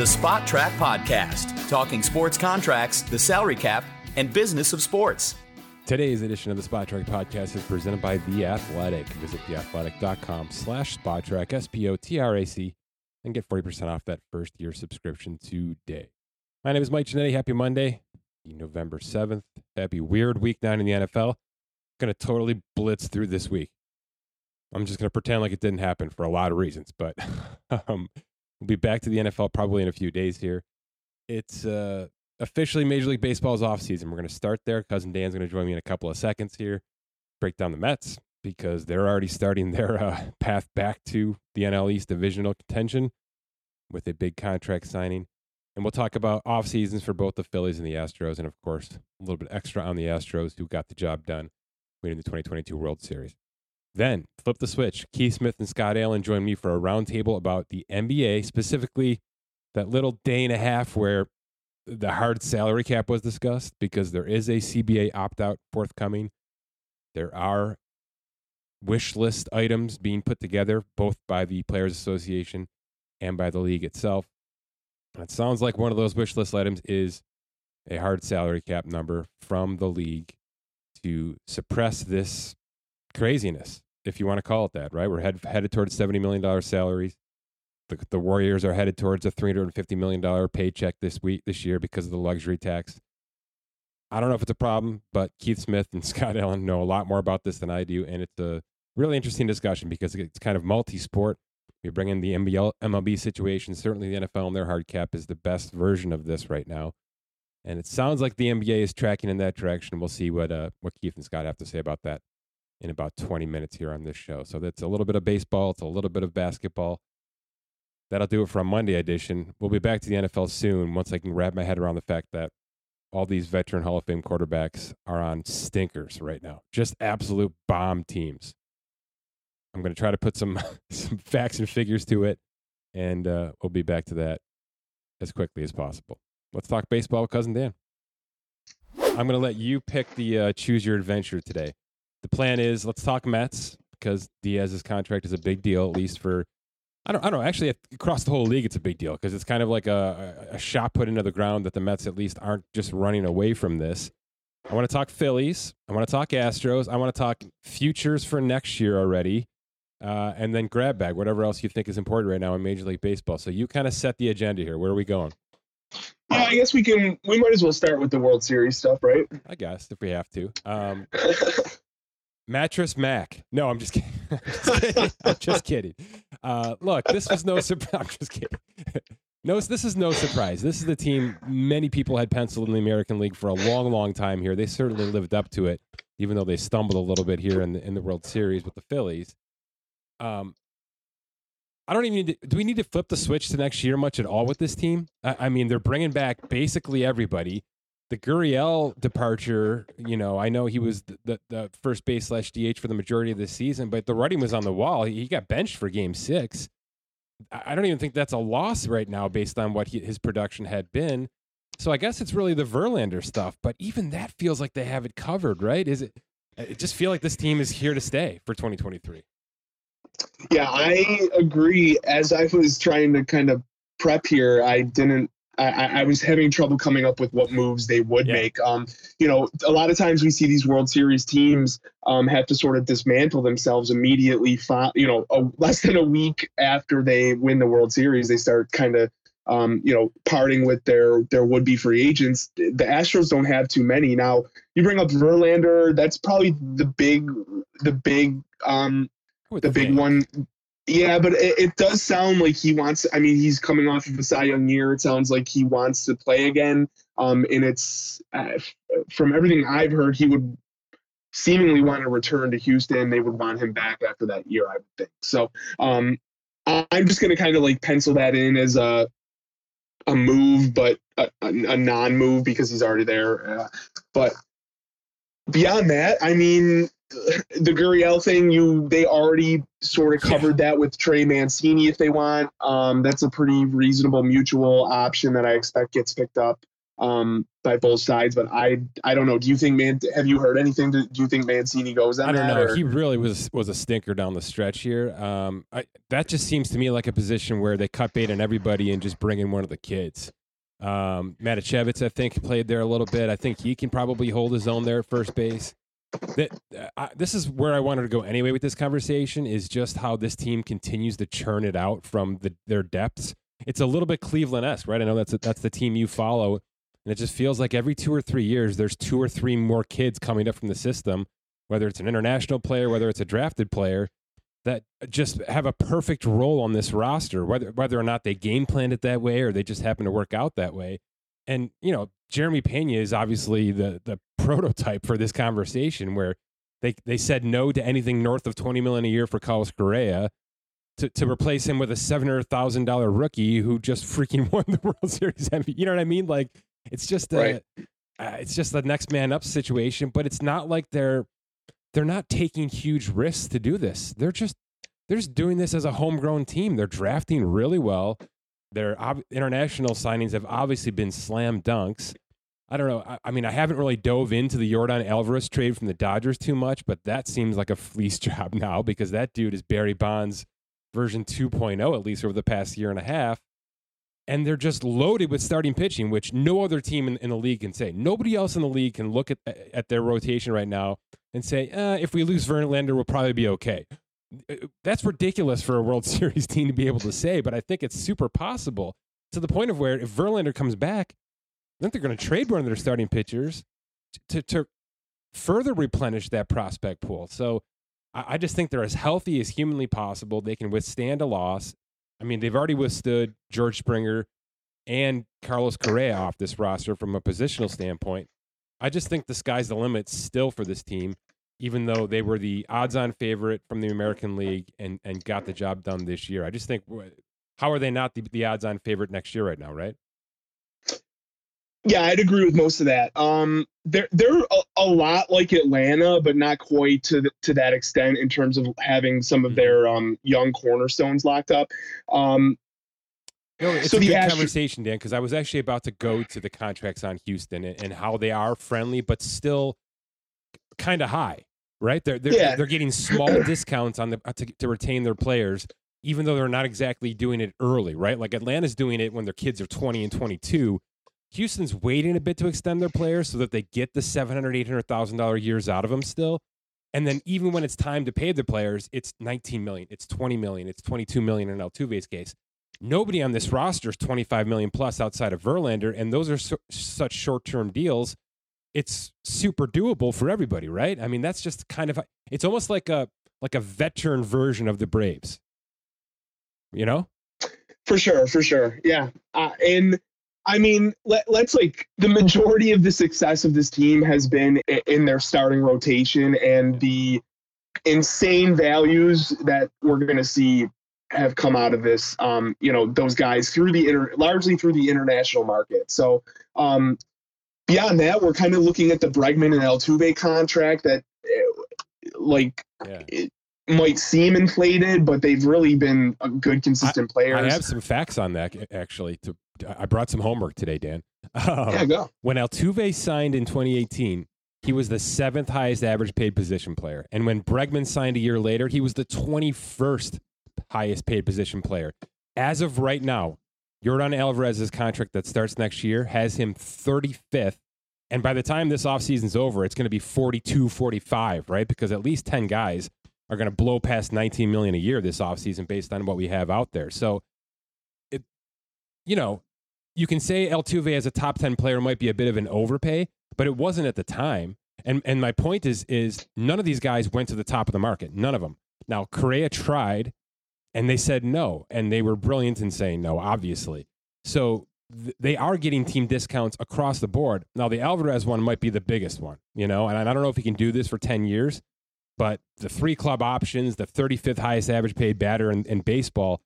the Spotrac Podcast, talking sports contracts, the salary cap, and business of sports. Today's edition of the Spotrac Podcast is presented by The Athletic. Visit theathletic.com slash spotrac, S-P-O-T-R-A-C, and get 40% off that first year subscription today. My name is Mike Ginnitti. Happy Monday, November 7th. Happy weird week nine in the NFL. Going to totally blitz through this week. I'm just going to pretend like it didn't happen for a lot of reasons, but um, We'll be back to the NFL probably in a few days here. It's uh, officially Major League Baseball's offseason. We're going to start there. Cousin Dan's going to join me in a couple of seconds here. Break down the Mets because they're already starting their uh, path back to the NL East divisional contention with a big contract signing. And we'll talk about off seasons for both the Phillies and the Astros, and of course, a little bit extra on the Astros who got the job done winning the 2022 World Series. Then flip the switch. Keith Smith and Scott Allen join me for a roundtable about the NBA, specifically that little day and a half where the hard salary cap was discussed because there is a CBA opt out forthcoming. There are wish list items being put together both by the Players Association and by the league itself. It sounds like one of those wish list items is a hard salary cap number from the league to suppress this craziness, if you want to call it that, right? We're head, headed towards $70 million salaries. The, the Warriors are headed towards a $350 million paycheck this week, this year because of the luxury tax. I don't know if it's a problem, but Keith Smith and Scott Allen know a lot more about this than I do. And it's a really interesting discussion because it's kind of multi sport. We bring in the MBL, MLB situation. Certainly, the NFL and their hard cap is the best version of this right now. And it sounds like the NBA is tracking in that direction. We'll see what uh, what Keith and Scott have to say about that in about 20 minutes here on this show. So that's a little bit of baseball, it's a little bit of basketball. That'll do it for a Monday edition. We'll be back to the NFL soon once I can wrap my head around the fact that all these veteran Hall of Fame quarterbacks are on stinkers right now. Just absolute bomb teams. I'm going to try to put some some facts and figures to it, and uh, we'll be back to that as quickly as possible. Let's talk baseball with cousin Dan. I'm going to let you pick the uh, choose your adventure today the plan is let's talk Mets because Diaz's contract is a big deal, at least for I don't I don't know, actually across the whole league it's a big deal because it's kind of like a, a shot put into the ground that the Mets at least aren't just running away from this. I want to talk Phillies. I want to talk Astros. I want to talk futures for next year already. Uh, and then grab bag, whatever else you think is important right now in Major League Baseball. So you kind of set the agenda here. Where are we going? Yeah, I guess we can. We might as well start with the World Series stuff, right? I guess if we have to. Um, Mattress Mac. No, I'm just kidding. I'm just kidding. I'm just kidding. Uh, look, this was no surprise. I'm just kidding. no, this is no surprise. This is the team many people had penciled in the American League for a long, long time here. They certainly lived up to it, even though they stumbled a little bit here in the, in the World Series with the Phillies. Um, I don't even need to, do we need to flip the switch to next year much at all with this team? I, I mean, they're bringing back basically everybody the Gurriel departure, you know, I know he was the, the, the, first base slash DH for the majority of the season, but the writing was on the wall. He, he, got benched for game six. I don't even think that's a loss right now based on what he, his production had been. So I guess it's really the Verlander stuff, but even that feels like they have it covered, right? Is it? It just feel like this team is here to stay for 2023. Yeah, I agree. As I was trying to kind of prep here, I didn't I, I, was having trouble coming up with what moves they would yeah. make. Um, you know, a lot of times we see these World Series teams um, have to sort of dismantle themselves immediately. You know, a, less than a week after they win the World Series, they start kind of, um, you know, parting with their their would be free agents. The Astros don't have too many now. You bring up Verlander, that's probably the big, the big, um, the big one yeah, but it, it, does sound like he wants. I mean, he's coming off of a Cy Young year. It sounds like he wants to play again. Um, and it's uh, from everything I've heard, he would seemingly want to return to Houston. They would want him back after that year, I would think. So um, I'm just going to kind of like pencil that in as a a move, but a, a, a non-move because he's already there. Uh, but beyond that, I mean, the Gurriel thing, you they already sort of covered that with Trey Mancini if they want. Um, that's a pretty reasonable mutual option that I expect gets picked up. um, by both sides. But I I don't know. Do you think man? Have you heard anything? Do, do you think Mancini goes on? I don't know. or- He really was was a stinker down the stretch here. Um, I, that just seems to me like a position where they cut bait on everybody and just bring in one of the kids. Um, Matijevic, I think, played there a little bit. I think he can probably hold his own there at first base. That uh, this is where I wanted to go anyway with this conversation is just how this team continues to churn it out from the, their depths. It's a little bit Cleveland esque, right? I know that's that's the team you follow, and it just feels like every two or three years there's two or three more kids coming up from the system, whether it's an international player, whether it's a drafted player, that just have a perfect role on this roster, whether whether or not they game planned it that way or they just happen to work out that way. And you know, Jeremy Pena is obviously the the prototype for this conversation where they they said no to anything north of twenty million a year for Carlos Correa. To, to replace him with a seven hundred thousand dollar rookie who just freaking won the World Series MVP. You know what I mean? Like it's just a, Right. uh, it's just the next man up situation. But it's not like they're they're not taking huge risks to do this. They're just they're just doing this as a homegrown team. They're drafting really well. Their ob- international signings have obviously been slam dunks. I don't know. I, I mean, I haven't really dove into the Jordan Alvarez trade from the Dodgers too much, but that seems like a fleece job now because that dude is Barry Bonds version 2.0 at least over the past year and a half. And they're just loaded with starting pitching, which no other team in, in the league can say. Nobody else in the league can look at at their rotation right now and say, uh, if we lose Verlander, we'll probably be okay. Uh, That's ridiculous for a World Series team to be able to say, but I think it's super possible to the point of where if Verlander comes back, then they're going to trade one of their starting pitchers to, to further replenish that prospect pool. So I, I just think they're as healthy as humanly possible. They can withstand a loss. I mean, they've already withstood George Springer and Carlos Correa off this roster from a positional standpoint. I just think the sky's the limit still for this team, even though they were the odds-on favorite from the American League and and got the job done this year. I just think how are they not the, the odds-on favorite next year right now, right? Yeah, I'd agree with most of that. Um, they're they're a, a lot like Atlanta, but not quite to the, to that extent in terms of having some of Mhm. their um, young cornerstones locked up. Um, No, it's So a the good Astro- conversation, Dan, because I was actually about to go to the contracts on Houston and, and how they are friendly, but still kind of high, right? They're they're, Yeah. they're getting small discounts on the uh, to, to retain their players, even though they're not exactly doing it early, right? Like Atlanta's doing it when their kids are 20 and 22. Houston's waiting a bit to extend their players so that they get the 700 800,000 dollar years out of them still. And then even when it's time to pay the players, it's 19 million, it's 20 million, it's 22 million in Altuve's case. Nobody on this roster is 25 million plus outside of Verlander, and those are so, such short-term deals. It's super doable for everybody, right? I mean, that's just kind of it's almost like a like a veteran version of the Braves. You know? For sure, for sure. Yeah. Uh, and I mean, let, let's like the majority of the success of this team has been in their starting rotation and the insane values that we're going to see have come out of this. Um, you know, those guys through the inter, largely through the international market. So, um, beyond that, we're kind of looking at the Bregman and Altuve contract that, eh, like, Yeah. it might seem inflated, but they've really been a good, consistent players. I have some facts on that actually. To I brought some homework today, Dan. Um, yeah, go. When Altuve signed in 2018, he was the seventh highest average paid position player. And when Bregman signed a year later, he was the 21st highest paid position player. As of right now, Jordan Alvarez's contract that starts next year has him 35th. And by the time this offseason's over, it's going to be 42, 45, right? Because at least 10 guys are going to blow past 19 million a year this offseason based on what we have out there. So, it, you know, you can say Altuve as a top 10 player might be a bit of an overpay, but it wasn't at the time. And and my point is is none of these guys went to the top of the market. None of them. Now Correa tried, and they said no, and they were brilliant in saying no. Obviously, so th- they are getting team discounts across the board. Now the Alvarez one might be the biggest one, you know, and I don't know if he can do this for 10 years, but the three club options, the 35th highest average paid batter in, in baseball,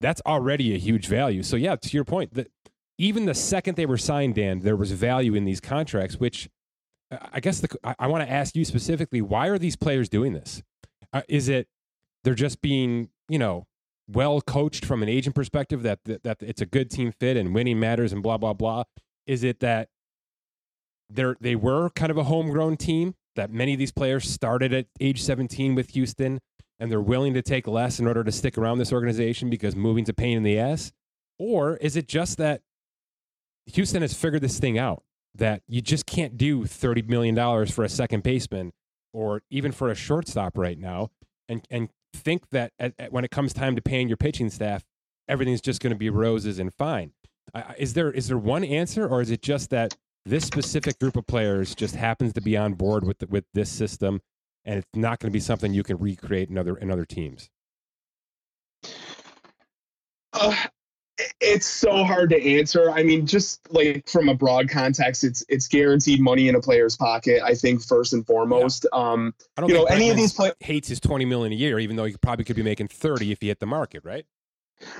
that's already a huge value. So yeah, to your point, that even the second they were signed, Dan, there was value in these contracts. Which uh, I guess the I, I want to ask you specifically: Why are these players doing this? Uh, is it they're just being you know well coached from an agent perspective that, that that it's a good team fit and winning matters and blah blah blah, Is it that they're they were kind of a homegrown team that many of these players started at age 17 with Houston and they're willing to take less in order to stick around this organization because moving's a pain in the ass? Or is it just that Houston has figured this thing out that you just can't do $30 million for a second baseman or even for a shortstop right now and, and think that at, at when it comes time to paying your pitching staff, everything's just going to be roses and fine. Uh, is there is there one answer, or is it just that this specific group of players just happens to be on board with the, with this system, and it's not going to be something you can recreate in other in other teams? Uh, it's so hard to answer. I mean, just like from a broad context, it's it's guaranteed money in a player's pocket. I think first and foremost. Yeah. Um, I don't you know any of these players hates his twenty million a year, even though he probably could be making thirty if he hit the market, right?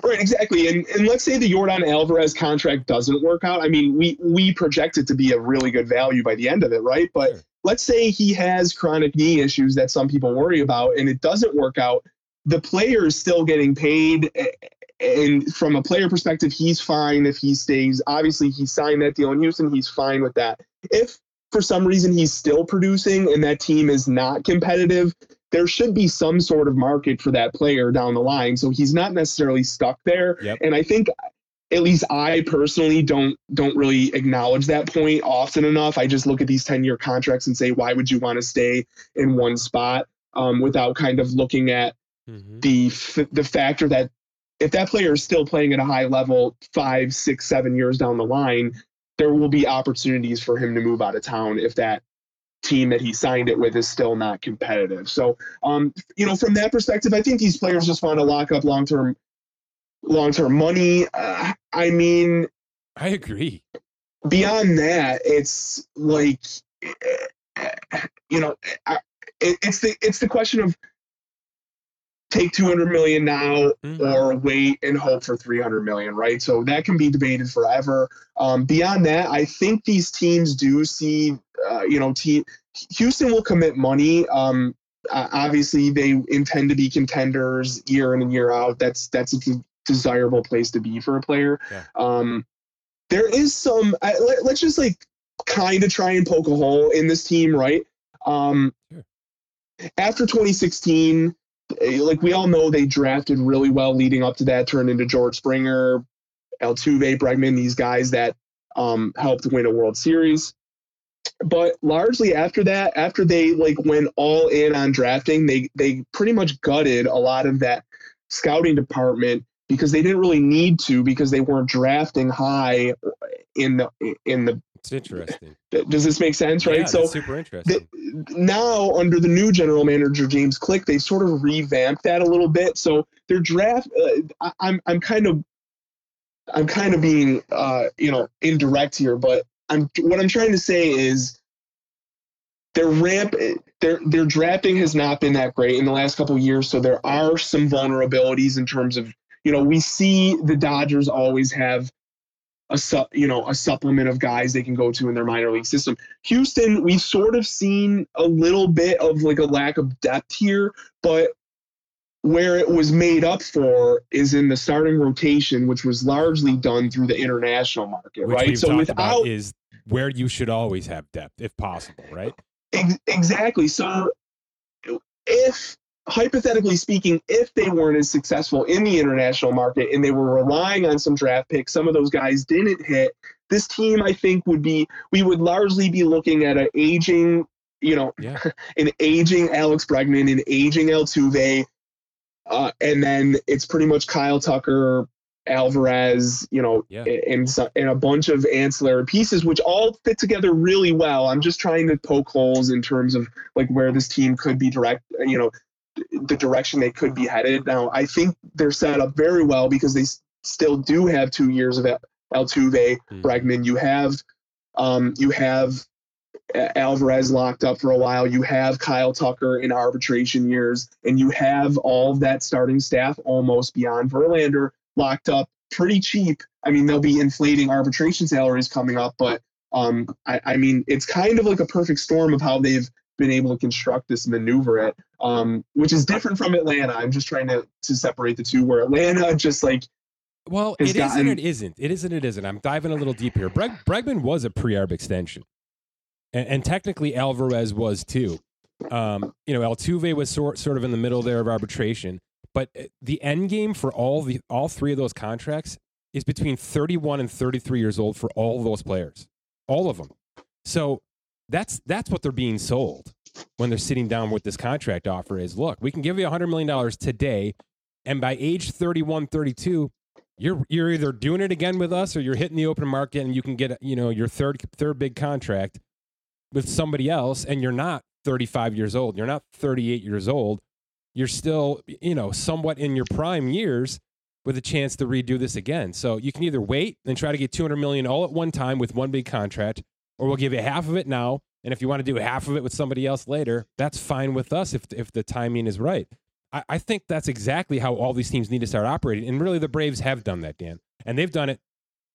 Right, exactly. And and let's say the Yordan Alvarez contract doesn't work out. I mean, we we project it to be a really good value by the end of it, right? But sure. let's say he has chronic knee issues that some people worry about, and it doesn't work out. The player is still getting paid, and from a player perspective, he's fine if he stays. Obviously, he signed that deal in Houston. He's fine with that. If for some reason he's still producing and that team is not competitive, there should be some sort of market for that player down the line. So he's not necessarily stuck there. Yep. And I think at least I personally don't don't really acknowledge that point often enough. I just look at these 10 year contracts and say, why would you want to stay in one spot um, without kind of looking at mm-hmm. the the factor that if that player is still playing at a high level five, six, seven years down the line, there will be opportunities for him to move out of town if that team that he signed it with is still not competitive. So, um, you know, from that perspective, I think these players just want to lock up long term, long term money. Uh, I mean, I agree. Beyond that, it's like, you know, it's the it's the question of take 200 million now mm-hmm. or wait and hope for 300 million right so that can be debated forever um, beyond that i think these teams do see uh, you know team houston will commit money um, obviously they intend to be contenders year in and year out that's that's a desirable place to be for a player yeah. um, there is some I, let, us just like kind of try and poke a hole in this team right um, sure. after 2016 like we all know they drafted really well leading up to that, turned into George Springer, Altuve, Bregman, these guys that um, helped win a World Series. But largely after that, after they like went all in on drafting, they they pretty much gutted a lot of that scouting department because they didn't really need to because they weren't drafting high in the in the it's interesting. Does this make sense, right? Yeah, so super interesting. The, now under the new general manager James Click, they've sort of revamped that a little bit. So their draft, uh, I, I'm I'm kind of I'm kind of being uh, you know indirect here, but I'm what I'm trying to say is their ramp their their drafting has not been that great in the last couple years. So there are some vulnerabilities in terms of you know we see the Dodgers always have a su- you know a supplement of guys they can go to in their minor league system. Houston, we've sort of seen a little bit of like a lack of depth here, but where it was made up for is in the starting rotation, which was largely done through the international market, which right? so without is where you should always have depth if possible, right? Ex- exactly. So if hypothetically speaking, if they weren't as successful in the international market and they were relying on some draft picks, some of those guys didn't hit. This team, I think, would be we would largely be looking at an aging, you know, yeah. an aging Alex Bregman, an aging Altuve, uh, and then it's pretty much Kyle Tucker, Alvarez, you know, yeah. and and a bunch of ancillary pieces, which all fit together really well. I'm just trying to poke holes in terms of like where this team could be direct, you know, the direction they could be headed. Now, I think they're set up very well because they still do have two years of Altuve, mm. Bregman. You have, um, you have Alvarez locked up for a while. You have Kyle Tucker in arbitration years, and you have all that starting staff almost beyond Verlander locked up pretty cheap. I mean, they'll be inflating arbitration salaries coming up, but um, I, I mean, it's kind of like a perfect storm of how they've been able to construct this maneuver it, um, which is different from Atlanta. I'm just trying to to separate the two. Where Atlanta just like Well, it is gotten- and it isn't. It is and it isn't. I'm diving a little deep here. Breg, Bregman was a pre-arb extension, and, and technically Alvarez was too. Um, you know, Altuve was sort sort of in the middle there of arbitration, but uh, the end game for all the all three of those contracts is between 31 and 33 years old for all those players, all of them. So that's that's what they're being sold when they're sitting down with this contract offer is look, we can give you $100 million today. And by age 31, 32, you're, you're either doing it again with us or you're hitting the open market and you can get, you know, your third, third big contract with somebody else. And you're not 35 years old. You're not 38 years old. You're still, you know, somewhat in your prime years with a chance to redo this again. So you can either wait and try to get 200 million all at one time with one big contract, or we'll give you half of it now. And if you want to do half of it with somebody else later, that's fine with us if, if the timing is right. I, I think that's exactly how all these teams need to start operating. And really, the Braves have done that, Dan. And they've done it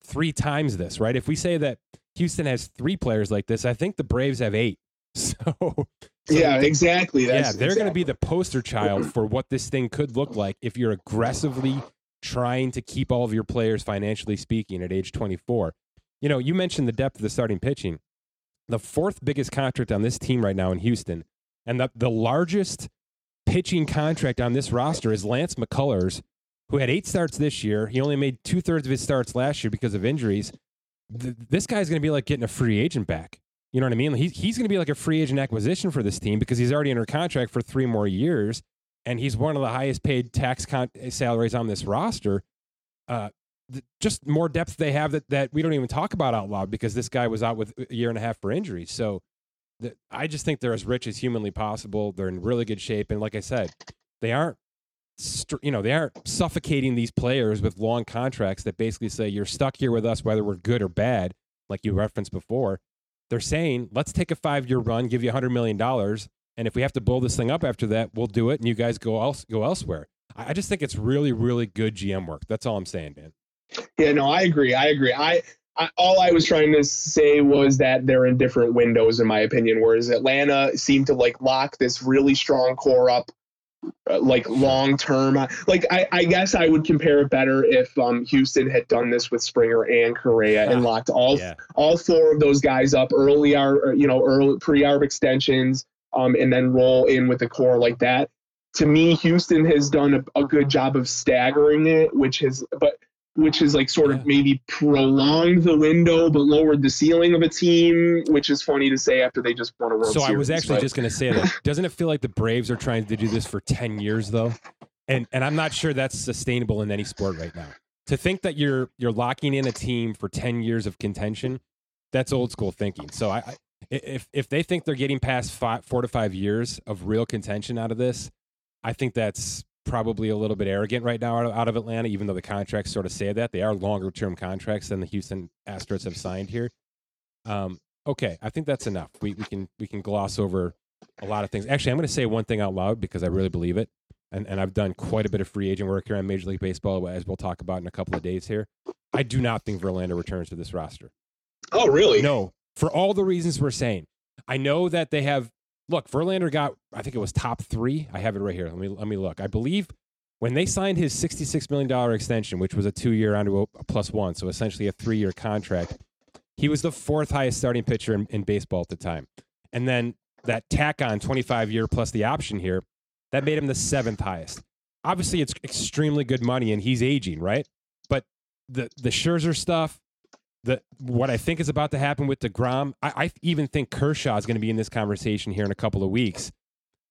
three times this, right? If we say that Houston has three players like this, I think the Braves have eight. So, so yeah, exactly. yeah, they're going to be the poster child for what this thing could look like if you're aggressively trying to keep all of your players financially speaking at age 24. You know, you mentioned the depth of the starting pitching. The fourth biggest contract on this team right now in Houston, and the, the largest pitching contract on this roster is Lance McCullers, who had eight starts this year. He only made two thirds of his starts last year because of injuries. Th- this guy's going to be like getting a free agent back. You know what I mean? He, he's going to be like a free agent acquisition for this team because he's already under contract for three more years, and he's one of the highest paid tax con- salaries on this roster. Uh, th- just more depth they have that, that we don't even talk about out loud because this guy was out with a year and a half for injury. So the, I just think they're as rich as humanly possible. They're in really good shape, and like I said, they aren't. You know, they aren't suffocating these players with long contracts that basically say you're stuck here with us whether we're good or bad, like you referenced before they're saying, let's take a five year run, give you $100 million. And if we have to blow this thing up after that, we'll do it. And you guys go, else, go elsewhere. I just think it's really, really good GM work. That's all I'm saying, Dan. Yeah, no, I agree. I agree. I, I all I was trying to say was that they're in different windows, in my opinion. Whereas Atlanta seemed to like lock this really strong core up, uh, like long term. Like I, I guess I would compare it better if um, Houston had done this with Springer and Correa and locked all Yeah. all four of those guys up early, ar- you know, early pre-arb extensions, um, and then roll in with the core like that. To me, Houston has done a, a good job of staggering it, which has, but which is like sort of maybe prolonged the window but lowered the ceiling of a team, which is funny to say after they just won a World So Series. So I was actually but- just going to say that. Doesn't it feel like the Braves are trying to do this for 10 years, though? And, and I'm not sure that's sustainable in any sport right now. To think that you're you're locking in a team for 10 years of contention, that's old school thinking. So I, I if if they think they're getting past five, four to five years of real contention out of this, I think that's probably a little bit arrogant right now out of, out of Atlanta. Even though the contracts sort of say that they are longer term contracts than the Houston Astros have signed here. Um, okay, I think that's enough. We we can we can gloss over a lot of things. Actually, I'm going to say one thing out loud because I really believe it. And, and I've done quite a bit of free agent work here on Major League Baseball, as we'll talk about in a couple of days here. I do not think Verlander returns to this roster. Oh, really? No, for all the reasons we're saying. I know that they have. Look, Verlander got. I think it was top three. I have it right here. Let me let me look. I believe when they signed his sixty-six million dollar extension, which was a two-year onto a plus one, so essentially a three-year contract, he was the fourth highest starting pitcher in, in baseball at the time. And then that tack on twenty-five year plus the option here, that made him the seventh highest. Obviously, it's extremely good money, and he's aging, right? But the the Scherzer stuff, the what I think is about to happen with Degrom, I, I even think Kershaw is going to be in this conversation here in a couple of weeks.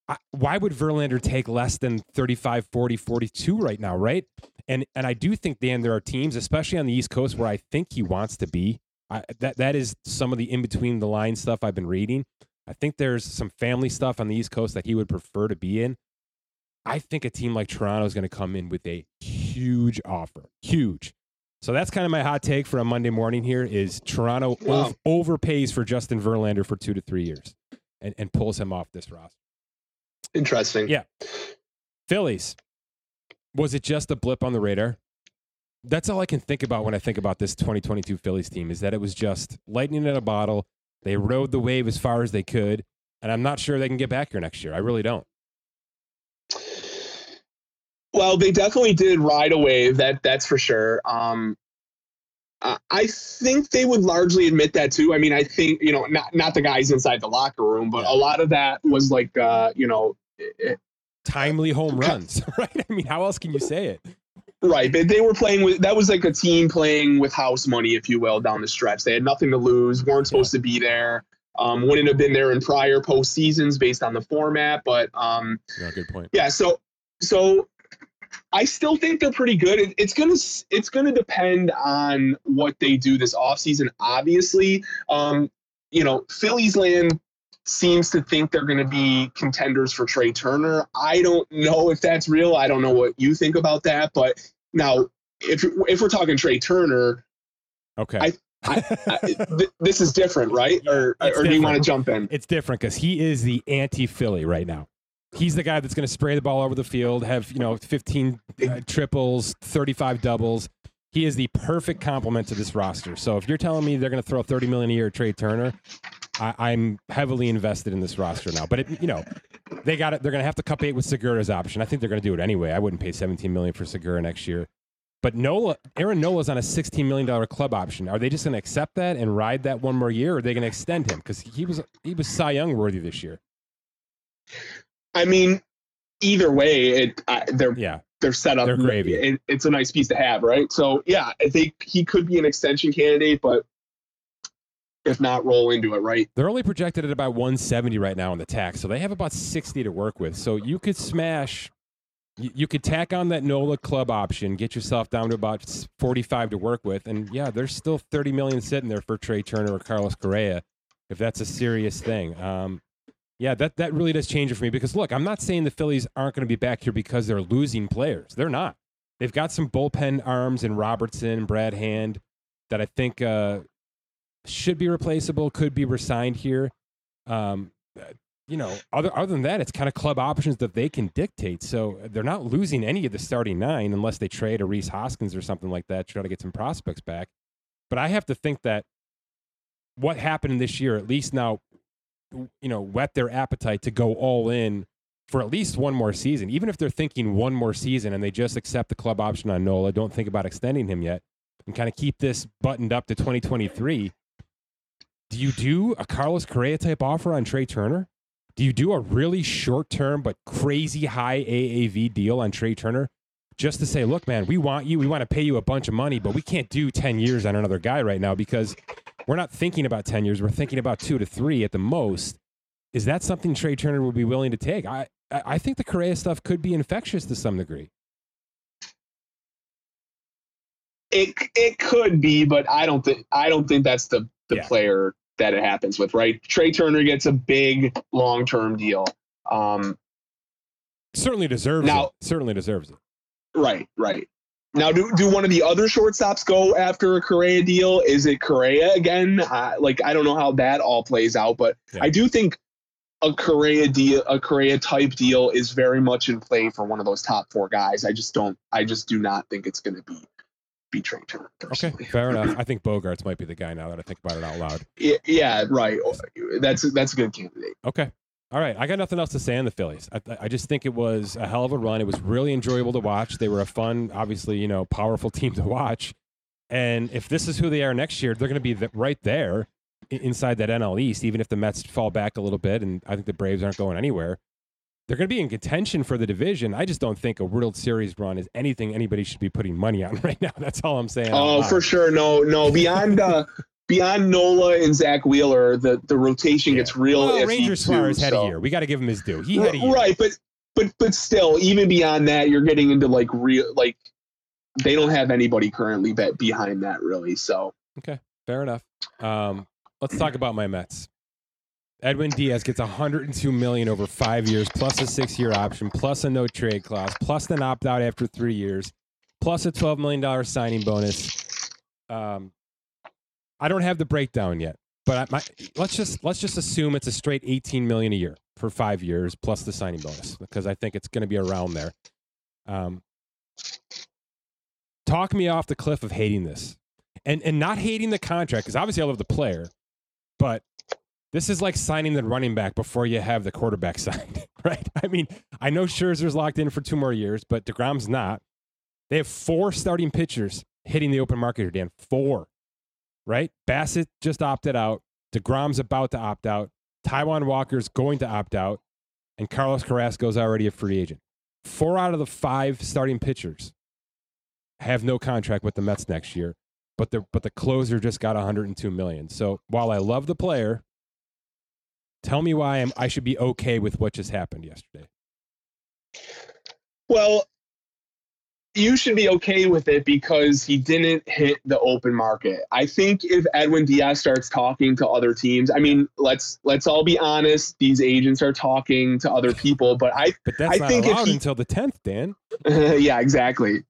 I, why would Verlander take less than 35, 40, 42 right now, right? And and I do think Dan, there are teams, especially on the East Coast, where I think he wants to be. I, that that is some of the in between the line stuff I've been reading. I think there's some family stuff on the East Coast that he would prefer to be in. I think a team like Toronto is going to come in with a huge offer, huge. So that's kind of my hot take for a Monday morning here is Toronto Wow. ov- overpays for Justin Verlander for two to three years and, and pulls him off this roster. Interesting. Yeah. Phillies, was it just a blip on the radar? That's all I can think about when I think about this 2022 Phillies team is that it was just lightning in a bottle. They rode the wave as far as they could, and I'm not sure they can get back here next year. I really don't. Well, they definitely did ride a wave. That that's for sure. Um, I think they would largely admit that too. I mean, I think you know, not not the guys inside the locker room, but a lot of that was like, uh, you know, it, timely home runs, right? I mean, how else can you say it? Right, but they were playing with that was like a team playing with house money, if you will, down the stretch. They had nothing to lose, weren't supposed yeah. to be there. Um, wouldn't have been there in prior post seasons based on the format, but um, yeah, good point. Yeah, so so I still think they're pretty good. It, it's gonna it's gonna depend on what they do this offseason. Obviously, um, you know, Phillies land seems to think they're going to be contenders for Trea Turner. I don't know if that's real. I don't know what you think about that. But now, if if we're talking Trea Turner, okay, I, I, I, th- this is different, right? Or or do you want to jump in? It's different because he is the anti-Philly right now. He's the guy that's going to spray the ball over the field, have you know 15 uh, triples, 35 doubles. He is the perfect complement to this roster. So if you're telling me they're going to throw 30 million a year at Trea Turner, I, am heavily invested in this roster now. But it, you know, they got it. They're going to have to cup eight with Segura's option. I think they're going to do it anyway. I wouldn't pay 17 million for Segura next year. But Nola, Aaron Nola's on a $16 million club option. Are they just going to accept that and ride that one more year, or are they going to extend him? Because he was he was Cy Young worthy this year. I mean, either way, it uh, they're yeah they're set up. They're gravy. It, it's a nice piece to have, right? So yeah, I think he could be an extension candidate, but if not, roll into it, right? They're only projected at about 170 right now on the tax, so they have about 60 to work with. So you could smash you, you could tack on that NOLA club option, get yourself down to about 45 to work with, and yeah, there's still 30 million sitting there for Trea Turner or Carlos Correa, if that's a serious thing. Um, yeah, that that really does change it for me because look, I'm not saying the Phillies aren't going to be back here because they're losing players. They're not. They've got some bullpen arms in Robertson, Brad Hand, that I think uh, should be replaceable, could be resigned here. Um, you know, other other than that, it's kind of club options that they can dictate. So they're not losing any of the starting nine unless they trade a Rhys Hoskins or something like that to try to get some prospects back. But I have to think that what happened this year, at least now, you know, whet their appetite to go all in for at least one more season. Even if they're thinking one more season and they just accept the club option on Nola, don't think about extending him yet, and kind of keep this buttoned up to 2023. Do you do a Carlos Correa type offer on Trea Turner? Do you do a really short term but crazy high AAV deal on Trea Turner just to say, look, man, we want you, we want to pay you a bunch of money, but we can't do 10 years on another guy right now because we're not thinking about 10 years. We're thinking about two to three at the most. Is that something Trea Turner would be willing to take? I, I think the Correa stuff could be infectious to some degree. It it could be, but I don't think I don't think that's the the yeah. player that it happens with, right? Trey Turner gets a big long term deal. Um, certainly deserves now, it. Certainly deserves it. Right, right. Now, do, do one of the other shortstops go after a Correa deal? Is it Correa again? Uh, like, I don't know how that all plays out, but yeah. I do think a Correa deal, a Correa type deal, is very much in play for one of those top four guys. I just don't. I just do not think it's going to be be Trea Turner. Okay, fair enough. I think Bogaerts might be the guy now that I think about it out loud. Yeah, yeah, right. That's that's a good candidate. Okay. All right, I got nothing else to say on the Phillies. I, I just think it was a hell of a run. It was really enjoyable to watch. They were a fun, obviously, you know, powerful team to watch. And if this is who they are next year, they're going to be right there inside that NL East, even if the Mets fall back a little bit. And I think the Braves aren't going anywhere they're going to be in contention for the division. I just don't think a World Series run is anything anybody should be putting money on right now. That's all I'm saying. Oh, for sure. No, no. Beyond uh, beyond Nola and Zack Wheeler, the the rotation yeah. gets real. Well, Ranger Suarez had so. a year. We got to give him his due. He had a year. Right, but but but still, even beyond that, you're getting into like real like they don't have anybody currently bet behind that really. So okay, fair enough. Um, let's talk about my Mets. Edwin Diaz gets 102 million over five years, plus a six-year option, plus a no trade clause, plus an opt-out after three years, plus a 12 million dollar signing bonus. Um, I don't have the breakdown yet, but my, let's just let's just assume it's a straight 18 million a year for five years plus the signing bonus because I think it's going to be around there. Um, talk me off the cliff of hating this, and and not hating the contract because obviously I love the player, but this is like signing the running back before you have the quarterback signed, right? I mean, I know Scherzer's locked in for two more years, but DeGrom's not. They have four starting pitchers hitting the open market here, Dan. Four, right? Bassitt just opted out. DeGrom's about to opt out. Taijuan Walker's going to opt out. And Carlos Carrasco's already a free agent. Four out of the five starting pitchers have no contract with the Mets next year, but the but the closer just got 102 million. So while I love the player, tell me why I'm, I should be okay with what just happened yesterday. Well, you should be okay with it because he didn't hit the open market. I think if Edwin Diaz starts talking to other teams, I mean, let's let's all be honest. These agents are talking to other people, but I but that's I not think allowed he- until the tenth, Dan. yeah, exactly.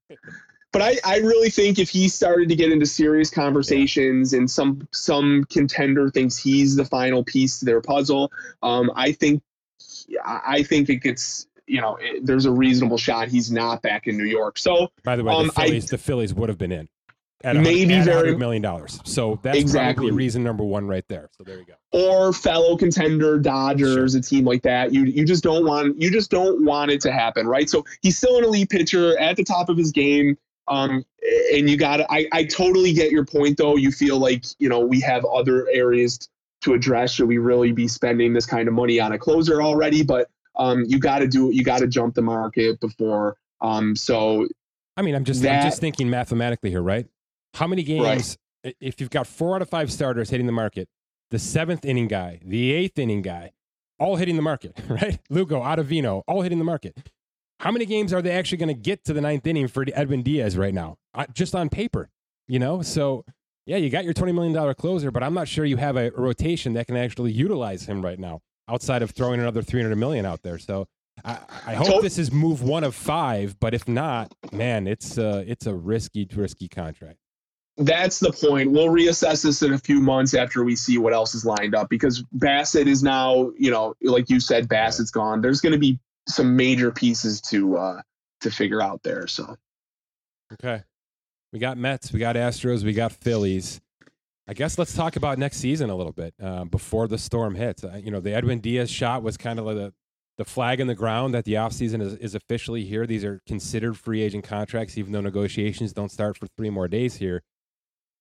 But I, I really think if he started to get into serious conversations and some some contender thinks he's the final piece to their puzzle, um, I think I think it gets you know it, there's a reasonable shot he's not back in New York. So By the way, Um, the I- Phillies the Phillies would have been in at Maybe at very- million dollars. So that's Exactly. reason number one right there. So there you go. or fellow contender Dodgers, a team like that. You you just don't want you just don't want it to happen, right? So he's still an elite pitcher at the top of his game. Um, and you got I, I totally get your point though. You feel like, you know, we have other areas to address. Should we really be spending this kind of money on a closer already? But um, you got to do you got to jump the market before. Um, so I mean, I'm just That- I'm just thinking mathematically here, right? How many games i- if you've got four out of five starters hitting the market, the seventh inning guy, the eighth inning guy, all hitting the market, right? Lugo, Ottavino, all hitting the market. How many games are they actually going to get to the ninth inning for Edwin Diaz right now? Just on paper, you know? So, yeah, you got your $20 million closer, but I'm not sure you have a rotation that can actually utilize him right now outside of throwing another 300 million out there. So, I, I hope So- this is move one of five, but if not, man, it's uh, it's a risky, risky contract. that's the point. We'll reassess this in a few months after we see what else is lined up because Bassitt is now, you know, like you said, Bassitt's gone. There's going to be some major pieces to uh to figure out there. So Okay, we got Mets, we got Astros, we got Phillies. I guess let's talk about next season a little bit uh, before the storm hits. Uh, you know, the Edwin Diaz shot was kind of like the, the flag in the ground that the offseason is, is officially here. These are considered free agent contracts, even though negotiations don't start for three more days here.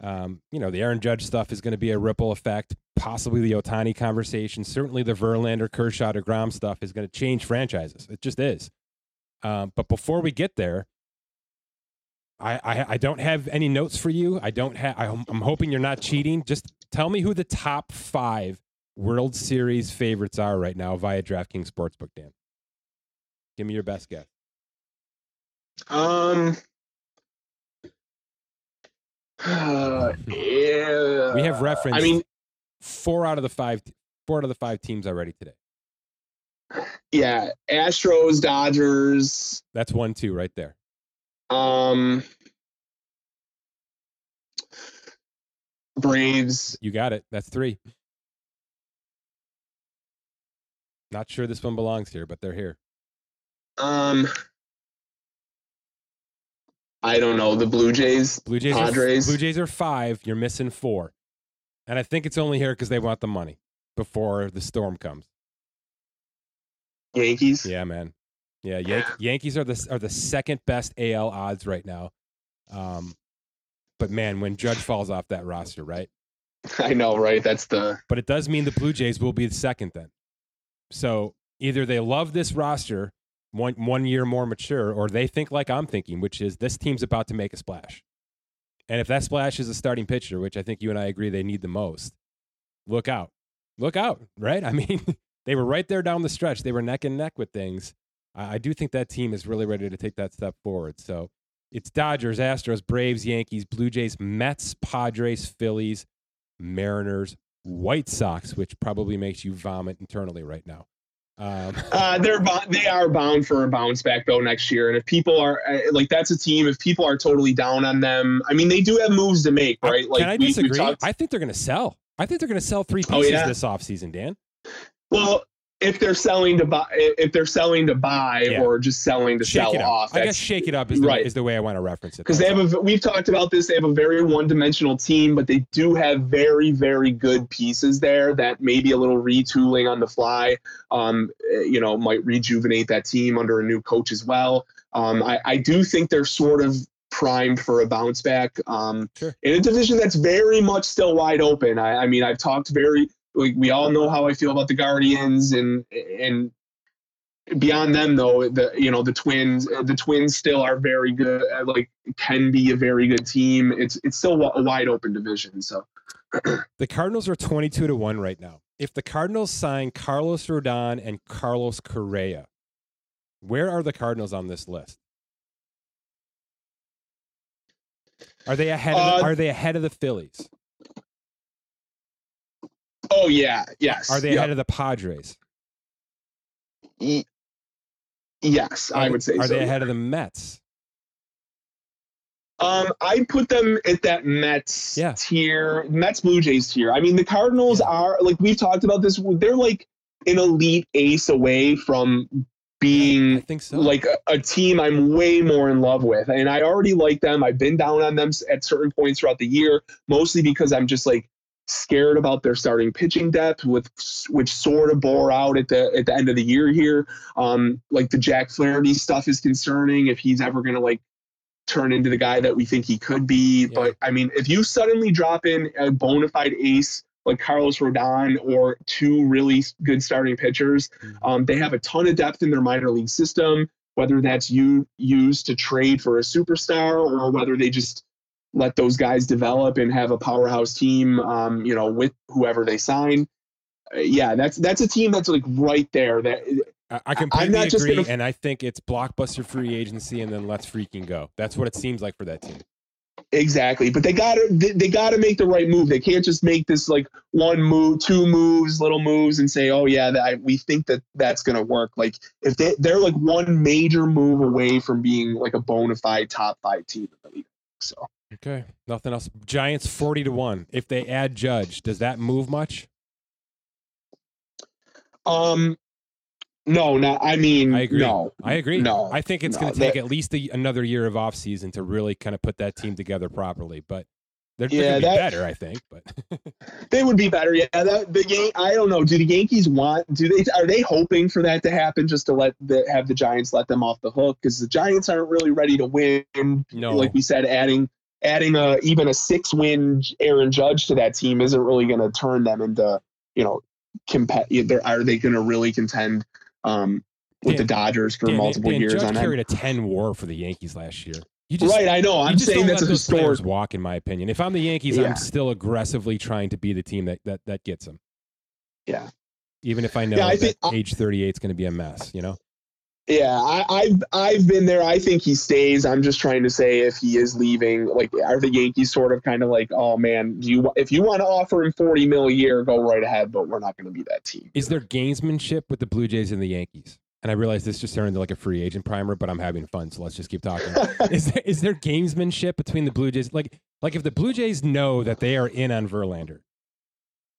Um, you know, the Aaron Judge stuff is going to be a ripple effect. Possibly the Ohtani conversation. Certainly the Verlander, Kershaw, or DeGrom stuff is going to change franchises. It just is. Um, but before we get there, I, I I don't have any notes for you. I don't have. I'm I'm hoping you're not cheating. Just tell me who the top five World Series favorites are right now via DraftKings Sportsbook. Dan, give me your best guess. um uh, yeah. We have referenced. I mean, four out of the five. Four out of the five teams already today. yeah, Astros, Dodgers, That's one, two, right there. Um Braves, You got it. That's three. Not sure this one belongs here, but they're here. um I don't know, the Blue Jays. Blue Jays. Padres. Are, Blue Jays are five. You're missing four, and I think it's only here because they want the money before the storm comes. Yankees. Yeah, man. Yeah, Yan- Yankees are the are the second best AL odds right now. Um, but man, when Judge falls off that roster, right? I know, right? That's the But it does mean the Blue Jays will be the second then. So either they love this roster, one one year more mature, or they think like I'm thinking, which is this team's about to make a splash. And if that splash is a starting pitcher, which I think you and I agree they need the most, look out. Look out, right? I mean, they were right there down the stretch. They were neck and neck with things. I, I do think that team is really ready to take that step forward. So it's Dodgers, Astros, Braves, Yankees, Blue Jays, Mets, Padres, Phillies, Mariners, White Sox, which probably makes you vomit internally right now. Um, uh, they're they are bound for a bounce back though next year. And if people are uh, like that's a team, if people are totally down on them, I mean they do have moves to make, right? Like Can I we- disagree? talked- I think they're going to sell. I think they're going to sell three pieces yeah? this offseason, Dan. Well, if they're selling to buy, if they're selling to buy Yeah. or just selling to Shake sell off. I guess shake it up is the, right. is the way I want to reference it. because they have a we've talked about this they have a very one-dimensional team but they do have very very good pieces there that maybe a little retooling on the fly um eh, you know might rejuvenate that team under a new coach as well um i, I do think they're sort of primed for a bounce back um Sure. in a division that's very much still wide open i, I mean i've talked very like we all know how i feel about the guardians and and beyond them though the you know the twins the twins still are very good uh, like can be a very good team it's it's still a wide open division so The Cardinals are 22 to 1 right now. If the Cardinals sign Carlos Rodon and Carlos Correa, where are the Cardinals on this list? Are they ahead of the, Uh, are they ahead of the Phillies? Oh yeah yes Are they Yep. ahead of the Padres? Ye- yes Are i would say Are so they ahead of the Mets? um i put them at that mets Yeah. tier mets blue jays tier i mean the cardinals Yeah. are like we've talked about this they're like an elite ace away from being I think so. like a, a team I'm way more in love with. And I already like them. I've been down on them at certain points throughout the year, mostly because I'm just like scared about their starting pitching depth with which sort of bore out at the at the end of the year here. Um like the Jack Flaherty stuff is concerning if he's ever going to like turn into the guy that we think he could be. Yeah. But I mean, if you suddenly drop in a bona fide ace like Carlos Rodon or two really good starting pitchers, Mhm. um, they have a ton of depth in their minor league system, whether that's you used to trade for a superstar or whether they just let those guys develop and have a powerhouse team, um, you know, with whoever they sign. Uh, yeah, that's that's a team that's like right there. That I, I completely agree, gonna- and I think it's blockbuster free agency, and then let's freaking go. That's what it seems like for that team. exactly, but they got to they, they got to make the right move. They can't just make this like one move, two moves, little moves, and say, oh yeah, that, we think that that's gonna work. Like if they they're like one major move away from being like a bona fide top five team in the league. So. Okay, nothing else. Giants forty to one. If they add Judge, does that move much? Um, no, not. I mean, I agree. No, I agree. No, I think it's no, going to take that- at least a, another year of offseason to really kind of put that team together properly. But they're, Yeah, they're going to be that- better, I think. But they would be better. Yeah, that, the Yan- I don't know. Do the Yankees want? Do they? Are they hoping for that to happen just to let the have the Giants let them off the hook? Because the Giants aren't really ready to win. no, Like we said, adding adding a even a six win Aaron Judge to that team isn't really going to turn them into you know compet. They're, they going to really contend um, with Dan- the Dodgers for Dan, multiple Dan, years Judge on end? carried a ten WAR for the Yankees last year. You just, right, I know. I'm saying that's a historic. walk, in my opinion. If I'm the Yankees, Yeah. I'm still aggressively trying to be the team that that, that gets them. Yeah. Even if I know Yeah, I that think- age 38 is going to be a mess, you know? Yeah, I, I've I've been there. I think he stays. I'm just trying to say if he is leaving, like are the Yankees sort of kind of like, oh man, do you if you want to offer him 40 mil a year, go right ahead, but we're not going to be that team. Is there gamesmanship with the Blue Jays and the Yankees? And I realize this just turned into like a free agent primer, but I'm having fun, so let's just keep talking. is there is there gamesmanship between the Blue Jays? Like like if the Blue Jays know that they are in on Verlander,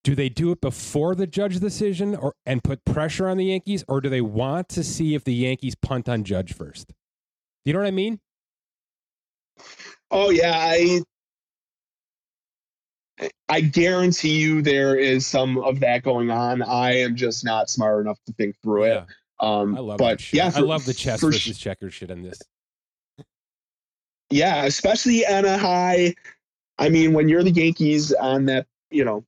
do they do it before the Judge decision or and put pressure on the Yankees, or do they want to see if the Yankees punt on Judge first? Do you know what I mean? Oh yeah, I I guarantee you there is some of that going on. I am just not smart enough to think through it. Um, I love but yeah, I love the chess for versus checker shit in this. yeah, especially on a high. I mean, when you're the Yankees on that, you know,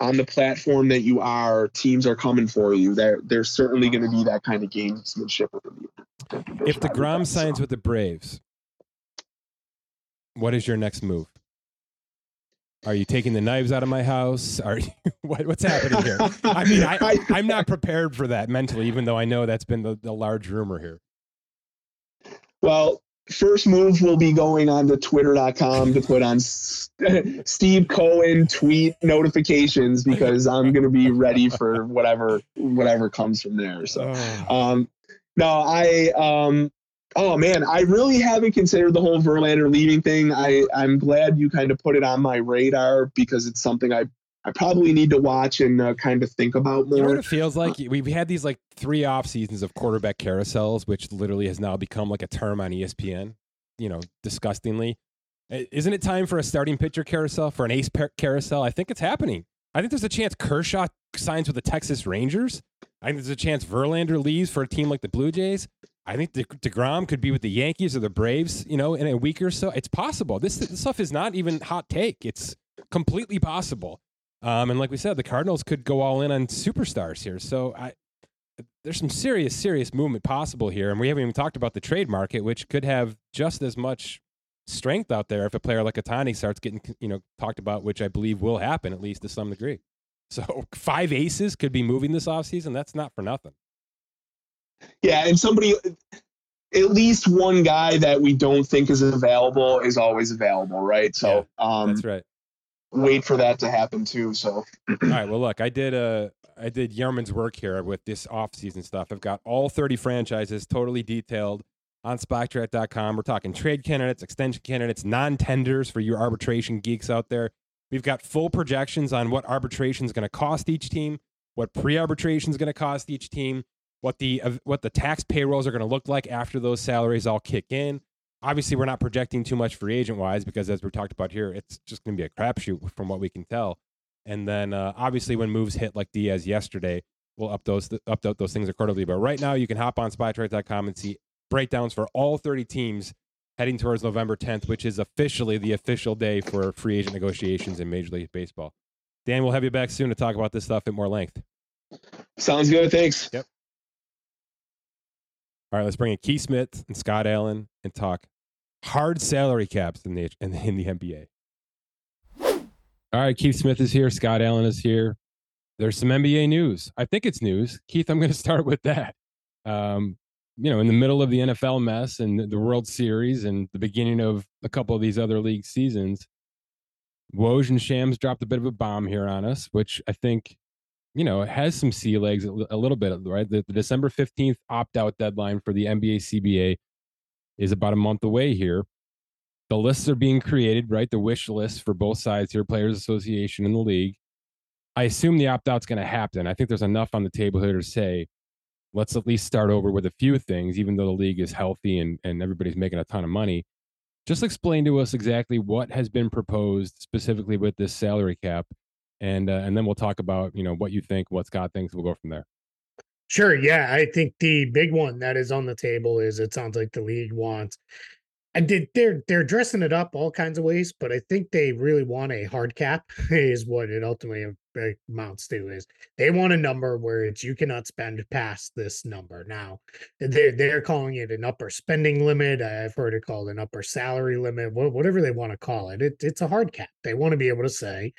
on the platform that you are, teams are coming for you. There, there's certainly going to be that kind of gamesmanship within the division, If deGrom signs with the Braves, what is your next move? Are you taking the knives out of my house? Are you, what, what's happening here? I mean, I, I'm not prepared for that mentally, even though I know that's been the, the large rumor here. Well, first move will be going on to twitter.com to put on Steve Cohen tweet notifications because I'm going to be ready for whatever whatever comes from there. So, um, no, I um, oh man, I really haven't considered the whole Verlander leaving thing. I I'm glad you kind of put it on my radar because it's something I I probably need to watch and uh, kind of think about more. You know what it feels like? We've had these like three off seasons of quarterback carousels, which literally has now become like a term on ESPN. You know, disgustingly. Isn't it time for a starting pitcher carousel for an ace carousel? I think it's happening. I think there's a chance Kershaw signs with the Texas Rangers. I think there's a chance Verlander leaves for a team like the Blue Jays. I think De- Degrom could be with the Yankees or the Braves. You know, in a week or so, it's possible. This, this stuff is not even hot take. It's completely possible. Um, and like we said, the Cardinals could go all in on superstars here. So I, there's some serious, serious movement possible here. And we haven't even talked about the trade market, which could have just as much strength out there if a player like Ohtani starts getting, you know, talked about, which I believe will happen at least to some degree. So five aces could be moving this offseason. That's not for nothing. Yeah, and somebody at least one guy that we don't think is available is always available, right? So yeah, um, that's right wait for that to happen too. So, all right. Well, look, I did a I did Yerman's work here with this off-season stuff. I've got all 30 franchises totally detailed on Spotrac.com. We're talking trade candidates, extension candidates, non-tenders for your arbitration geeks out there. We've got full projections on what arbitration is going to cost each team, what pre-arbitration is going to cost each team, what the uh, what the tax payrolls are going to look like after those salaries all kick in obviously we're not projecting too much free agent wise because as we talked about here, it's just going to be a crapshoot from what we can tell. And then uh, obviously when moves hit like Diaz yesterday, we'll up those update those things accordingly. But right now you can hop on Spotrac.com and see breakdowns for all 30 teams heading towards November 10th, which is officially the official day for free agent negotiations in Major League Baseball. Dan, we'll have you back soon to talk about this stuff at more length. Sounds good. Thanks. Yep. All right, let's bring in Keith Smith and Scott Allen and talk hard salary caps in the in the, in the NBA. All right, Keith Smith is here. Scott Allen is here. There's some NBA news. I think it's news. Keith, I'm going to start with that. Um, you know, in the middle of the NFL mess and the World Series and the beginning of a couple of these other league seasons, Woj and Shams dropped a bit of a bomb here on us, which I think, you know, has some sea legs a little bit, right? The, the December 15th opt out deadline for the NBA CBA is about a month away here. The lists are being created, right? The wish list for both sides here, Players Association and the league. I assume the opt out's going to happen. I think there's enough on the table here to say, let's at least start over with a few things, even though the league is healthy and, and everybody's making a ton of money. Just explain to us exactly what has been proposed specifically with this salary cap, and uh, and then we'll talk about you know what you think, what Scott thinks. We'll go from there. Sure. Yeah. I think the big one that is on the table is it sounds like the league wants and did they're they're dressing it up all kinds of ways, but I think they really want a hard cap is what it ultimately amounts to is they want a number where it's you cannot spend past this number. Now they're they're calling it an upper spending limit. I've heard it called an upper salary limit, whatever they want to call it. it it's a hard cap. They want to be able to say,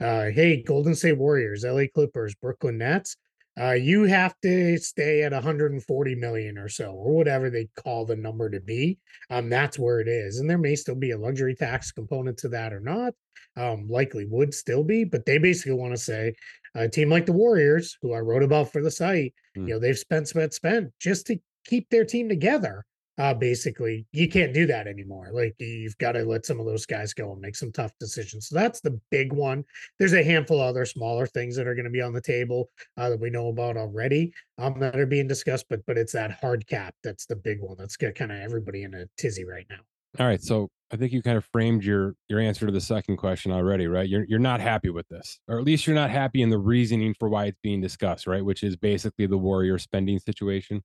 uh, hey, Golden State Warriors, LA Clippers, Brooklyn Nets uh, you have to stay at 140 million or so, or whatever they call the number to be. Um, that's where it is, and there may still be a luxury tax component to that or not. Um, likely would still be, but they basically want to say a team like the Warriors, who I wrote about for the site, mm. you know, they've spent, spent, spent just to keep their team together uh, basically you can't do that anymore. Like you've got to let some of those guys go and make some tough decisions. So that's the big one. There's a handful of other smaller things that are going to be on the table uh, that we know about already um, that are being discussed, but but it's that hard cap that's the big one that's got kind of everybody in a tizzy right now. All right, so I think you kind of framed your your answer to the second question already, right? You're you're not happy with this, or at least you're not happy in the reasoning for why it's being discussed, right? Which is basically the warrior spending situation.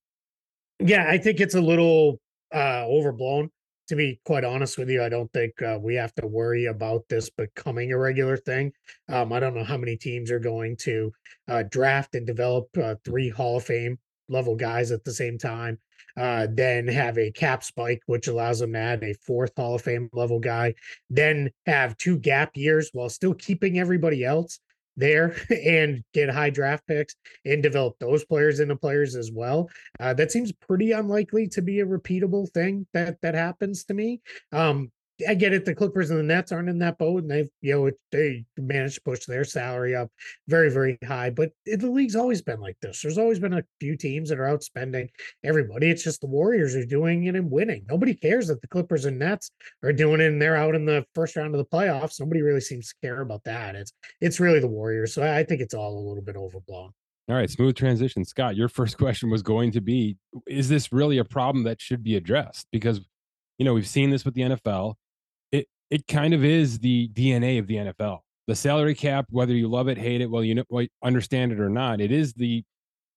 Yeah, I think it's a little uh, overblown. To be quite honest with you, I don't think uh, we have to worry about this becoming a regular thing. Um, I don't know how many teams are going to uh, draft and develop uh, three Hall of Fame level guys at the same time. Uh, then have a cap spike, which allows them to add a fourth Hall of Fame level guy. Then have two gap years while still keeping everybody else there and get high draft picks and develop those players into players as well. Uh, that seems pretty unlikely to be a repeatable thing that that happens to me. Um, I get it. The Clippers and the Nets aren't in that boat, and they've you know they managed to push their salary up very very high. But the league's always been like this. There's always been a few teams that are outspending everybody. It's just the Warriors are doing it and winning. Nobody cares that the Clippers and Nets are doing it and they're out in the first round of the playoffs. Nobody really seems to care about that. It's it's really the Warriors. So I think it's all a little bit overblown. All right, smooth transition. Scott, your first question was going to be Is this really a problem that should be addressed? Because, you know, we've seen this with the NFL. It, kind of is the DNA of the NFL. The salary cap, whether you love it, hate it, well, you know, understand it or not, it is the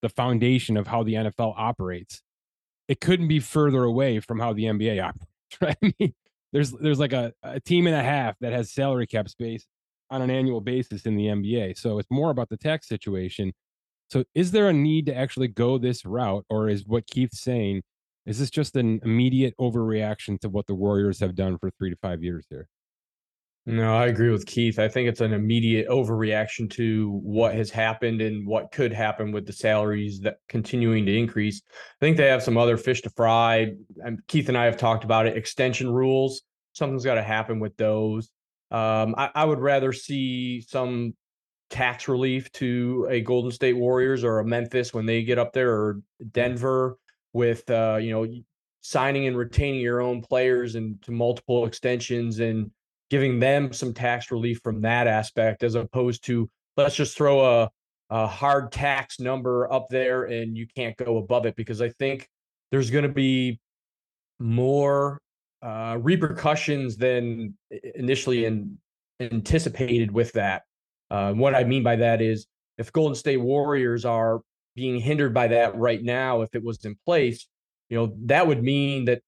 the foundation of how the NFL operates. It couldn't be further away from how the NBA operates. Right? I mean, there's there's like a, a team and a half that has salary cap space on an annual basis in the NBA. So it's more about the tax situation so is there a need to actually go this route, or is what Keith's saying? Is this just an immediate overreaction to what the Warriors have done for three to five years here? No, I agree with Keith. I think it's an immediate overreaction to what has happened and what could happen with the salaries that continuing to increase. I think they have some other fish to fry. And Keith and I have talked about it. Extension rules. Something's got to happen with those. Um, I, I, would rather see some tax relief to a Golden State Warriors or a Memphis when they get up there or Denver with uh, you know signing and retaining your own players and to multiple extensions and giving them some tax relief from that aspect as opposed to let's just throw a, a hard tax number up there and you can't go above it because I think there's going to be more uh, repercussions than initially in, anticipated with that. Uh, what I mean by that is if Golden State Warriors are being hindered by that right now, if it was in place, you know, that would mean that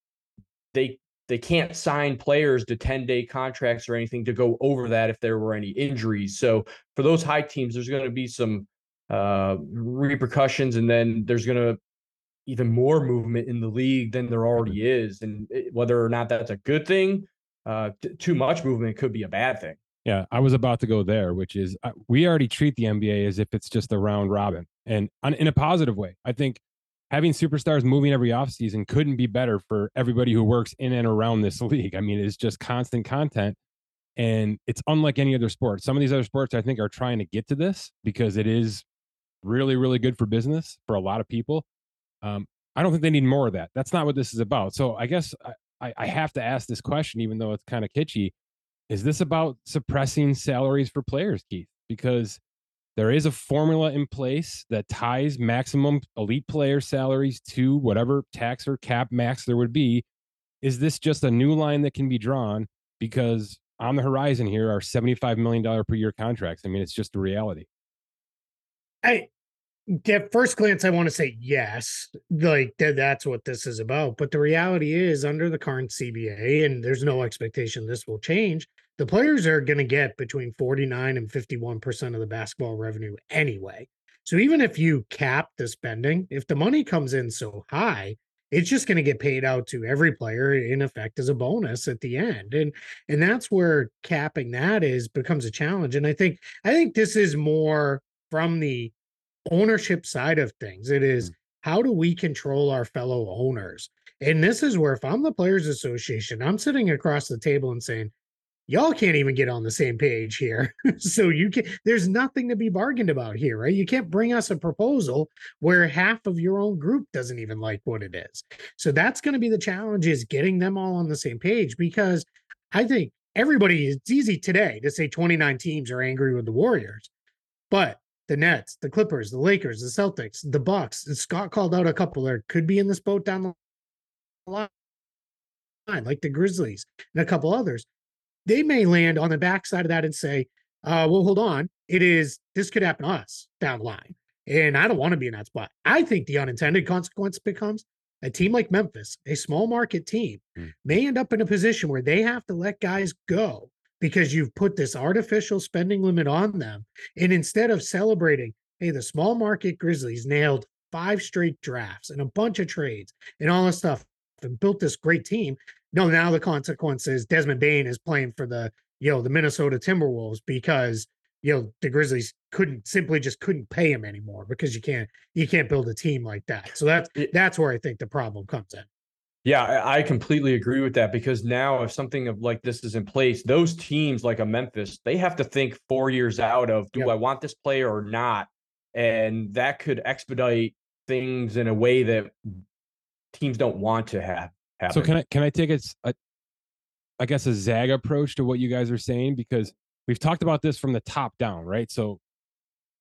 they they can't sign players to 10 day contracts or anything to go over that if there were any injuries. So for those high teams, there's going to be some uh, repercussions, and then there's going to even more movement in the league than there already is. And whether or not that's a good thing, uh, t- too much movement could be a bad thing. Yeah, I was about to go there, which is uh, we already treat the NBA as if it's just a round robin and on, in a positive way. I think having superstars moving every offseason couldn't be better for everybody who works in and around this league. I mean, it's just constant content and it's unlike any other sport. Some of these other sports I think are trying to get to this because it is really, really good for business for a lot of people. Um, I don't think they need more of that. That's not what this is about. So I guess I, I have to ask this question, even though it's kind of kitschy is this about suppressing salaries for players, Keith? Because there is a formula in place that ties maximum elite player salaries to whatever tax or cap max there would be. Is this just a new line that can be drawn? Because on the horizon here are $75 million per year contracts. I mean, it's just a reality. I at first glance, I want to say yes, like that, that's what this is about. But the reality is, under the current CBA, and there's no expectation this will change, the players are going to get between 49 and 51% of the basketball revenue anyway. So even if you cap the spending, if the money comes in so high, it's just going to get paid out to every player in effect as a bonus at the end and and that's where capping that is becomes a challenge and i think i think this is more from the ownership side of things. It is mm. how do we control our fellow owners? And this is where, if I'm the Players Association, I'm sitting across the table and saying, y'all can't even get on the same page here. so you can there's nothing to be bargained about here, right? You can't bring us a proposal where half of your own group doesn't even like what it is. So that's going to be the challenge is getting them all on the same page because I think everybody it's easy today to say 29 teams are angry with the Warriors. But the Nets, the Clippers, the Lakers, the Celtics, the Bucks. Scott called out a couple there could be in this boat down the line, like the Grizzlies and a couple others. They may land on the backside of that and say, uh, well, hold on. It is this could happen to us down the line. And I don't want to be in that spot. I think the unintended consequence becomes a team like Memphis, a small market team, mm. may end up in a position where they have to let guys go because you've put this artificial spending limit on them. And instead of celebrating, hey, the small market Grizzlies nailed five straight drafts and a bunch of trades and all this stuff and built this great team. No, now the consequence is Desmond Bane is playing for the, you know, the Minnesota Timberwolves because, you know, the Grizzlies couldn't simply just couldn't pay him anymore because you can't you can't build a team like that. So that's that's where I think the problem comes in. Yeah, I completely agree with that because now if something of like this is in place, those teams like a Memphis, they have to think four years out of do yep. I want this player or not? And that could expedite things in a way that teams don't want to have happen. So can I can I take a, a I guess a zag approach to what you guys are saying because we've talked about this from the top down, right? So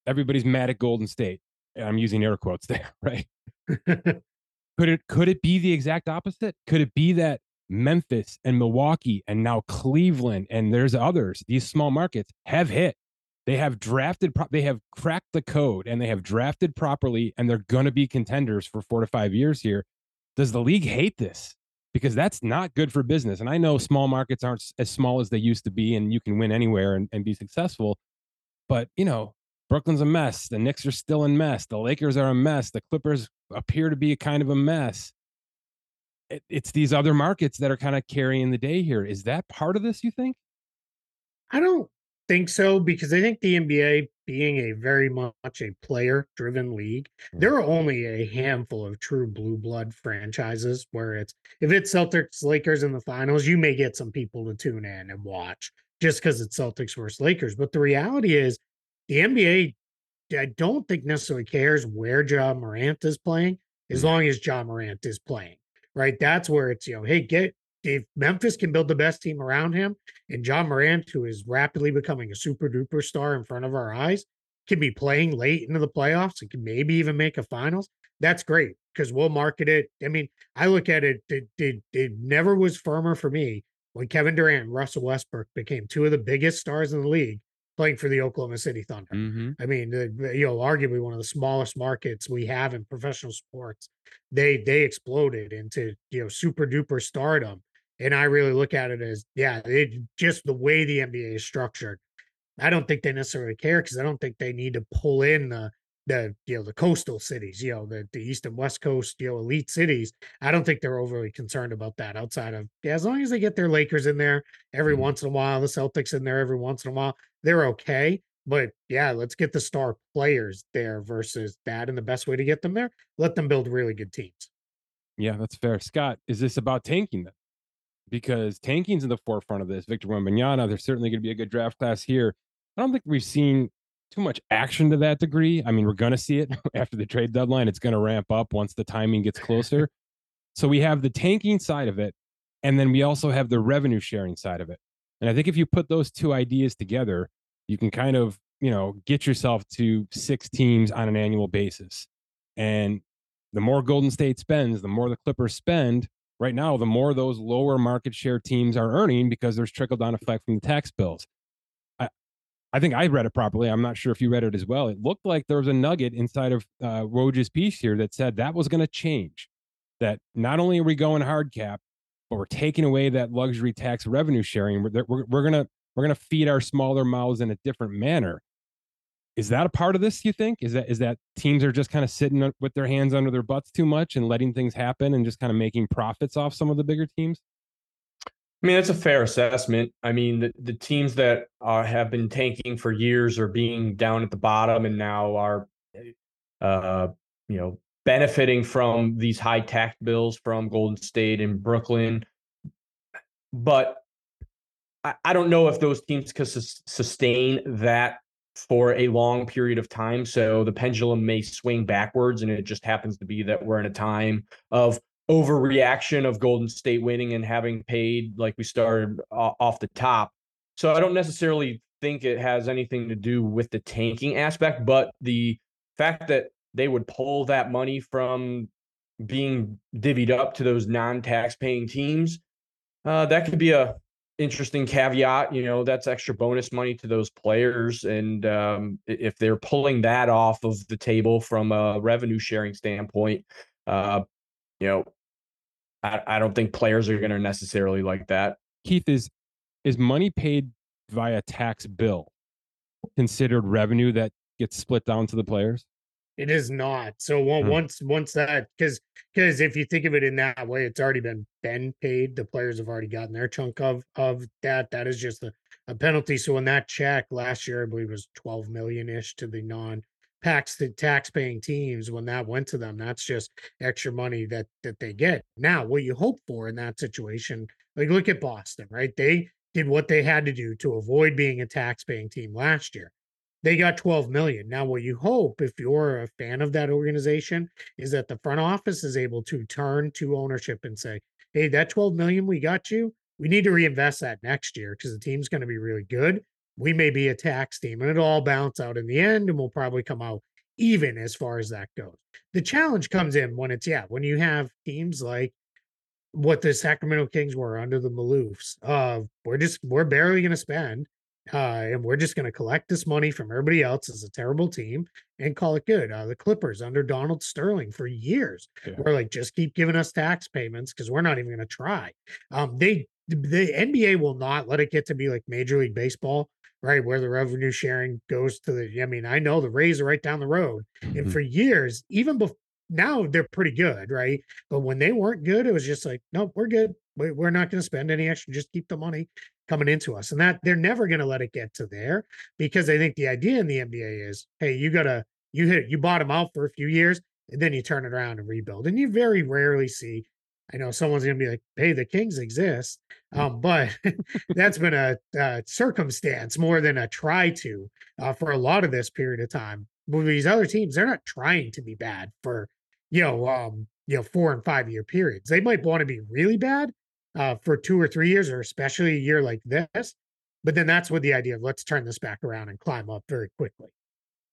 everybody's mad at Golden State. I'm using air quotes there, right? Could it could it be the exact opposite? Could it be that Memphis and Milwaukee and now Cleveland and there's others, these small markets have hit. They have drafted they have cracked the code and they have drafted properly and they're going to be contenders for 4 to 5 years here. Does the league hate this? Because that's not good for business. And I know small markets aren't as small as they used to be and you can win anywhere and, and be successful. But, you know, Brooklyn's a mess. The Knicks are still in mess. The Lakers are a mess. The Clippers appear to be a kind of a mess. It, it's these other markets that are kind of carrying the day here. Is that part of this, you think? I don't think so because I think the NBA, being a very much a player driven league, mm. there are only a handful of true blue blood franchises where it's if it's Celtics Lakers in the finals, you may get some people to tune in and watch just because it's Celtics versus Lakers. But the reality is the NBA, I don't think necessarily cares where Ja Morant is playing, as mm. long as Ja Morant is playing. Right. That's where it's, you know, hey, get if Memphis can build the best team around him and Ja Morant, who is rapidly becoming a super duper star in front of our eyes, can be playing late into the playoffs and can maybe even make a finals, that's great because we'll market it. I mean, I look at it, it, it, it never was firmer for me when Kevin Durant and Russell Westbrook became two of the biggest stars in the league playing for the Oklahoma City Thunder. Mm-hmm. I mean, you know, arguably one of the smallest markets we have in professional sports. They they exploded into you know super duper stardom, and I really look at it as yeah, it just the way the NBA is structured. I don't think they necessarily care because I don't think they need to pull in the the you know the coastal cities, you know the the east and west coast, you know elite cities. I don't think they're overly concerned about that. Outside of yeah, as long as they get their Lakers in there every mm-hmm. once in a while, the Celtics in there every once in a while, they're okay. But yeah, let's get the star players there versus that, and the best way to get them there, let them build really good teams. Yeah, that's fair. Scott, is this about tanking them? Because tanking's in the forefront of this. Victor Wembanyama, there's certainly going to be a good draft class here. I don't think we've seen too much action to that degree. I mean, we're going to see it after the trade deadline. It's going to ramp up once the timing gets closer. so we have the tanking side of it, and then we also have the revenue sharing side of it. And I think if you put those two ideas together, you can kind of, you know, get yourself to six teams on an annual basis. And the more Golden State spends, the more the Clippers spend. Right now, the more those lower market share teams are earning because there's trickle down effect from the tax bills. I I think I read it properly. I'm not sure if you read it as well. It looked like there was a nugget inside of uh, piece here that said that was going to change. That not only are we going hard cap, but we're taking away that luxury tax revenue sharing. We're, we're, we're gonna we're gonna feed our smaller mouths in a different manner. Is that a part of this? You think is that is that teams are just kind of sitting with their hands under their butts too much and letting things happen and just kind of making profits off some of the bigger teams? I mean, that's a fair assessment. I mean, the, the teams that are, have been tanking for years are being down at the bottom and now are, uh, you know, benefiting from these high tax bills from Golden State and Brooklyn. But I, I don't know if those teams can su- sustain that for a long period of time. So the pendulum may swing backwards, and it just happens to be that we're in a time of overreaction of Golden State winning and having paid like we started off the top. So I don't necessarily think it has anything to do with the tanking aspect, but the fact that they would pull that money from being divvied up to those non-tax paying teams, uh, that could be a interesting caveat. You know, that's extra bonus money to those players, and um, if they're pulling that off of the table from a revenue sharing standpoint, uh, you know, I, I don't think players are going to necessarily like that. Keith is is money paid via tax bill considered revenue that gets split down to the players? It is not. So hmm. once once that because because if you think of it in that way, it's already been been paid. The players have already gotten their chunk of of that. That is just a, a penalty. So in that check last year, I believe was twelve million ish to the non tax the tax paying teams when that went to them. That's just extra money that that they get. Now, what you hope for in that situation, like look at Boston, right? They did what they had to do to avoid being a tax paying team last year. They got 12 million. Now, what you hope, if you're a fan of that organization, is that the front office is able to turn to ownership and say, hey, that 12 million we got you, we need to reinvest that next year because the team's going to be really good we may be a tax team and it'll all balance out in the end and we'll probably come out even as far as that goes. The challenge comes in when it's, yeah, when you have teams like what the Sacramento Kings were under the Maloofs. Uh, we're just, we're barely going to spend. Uh, and we're just going to collect this money from everybody else as a terrible team and call it good. Uh, the Clippers under Donald Sterling for years yeah. we're like, just keep giving us tax payments because we're not even going to try. Um, they, the NBA will not let it get to be like Major League Baseball right? Where the revenue sharing goes to the, I mean, I know the Rays are right down the road. Mm-hmm. And for years, even before now they're pretty good, right? But when they weren't good, it was just like, nope, we're good. We're not going to spend any extra. Just keep the money coming into us. And that they're never going to let it get to there because I think the idea in the NBA is, hey, you got to, you hit, you bottom out for a few years and then you turn it around and rebuild. And you very rarely see I know someone's going to be like, "Hey, the Kings exist," mm. um, but that's been a, a, circumstance more than a try to uh, for a lot of this period of time. With these other teams, they're not trying to be bad for you know, um, you know, four and five year periods. They might want to be really bad uh, for two or three years, or especially a year like this. But then that's what the idea of let's turn this back around and climb up very quickly.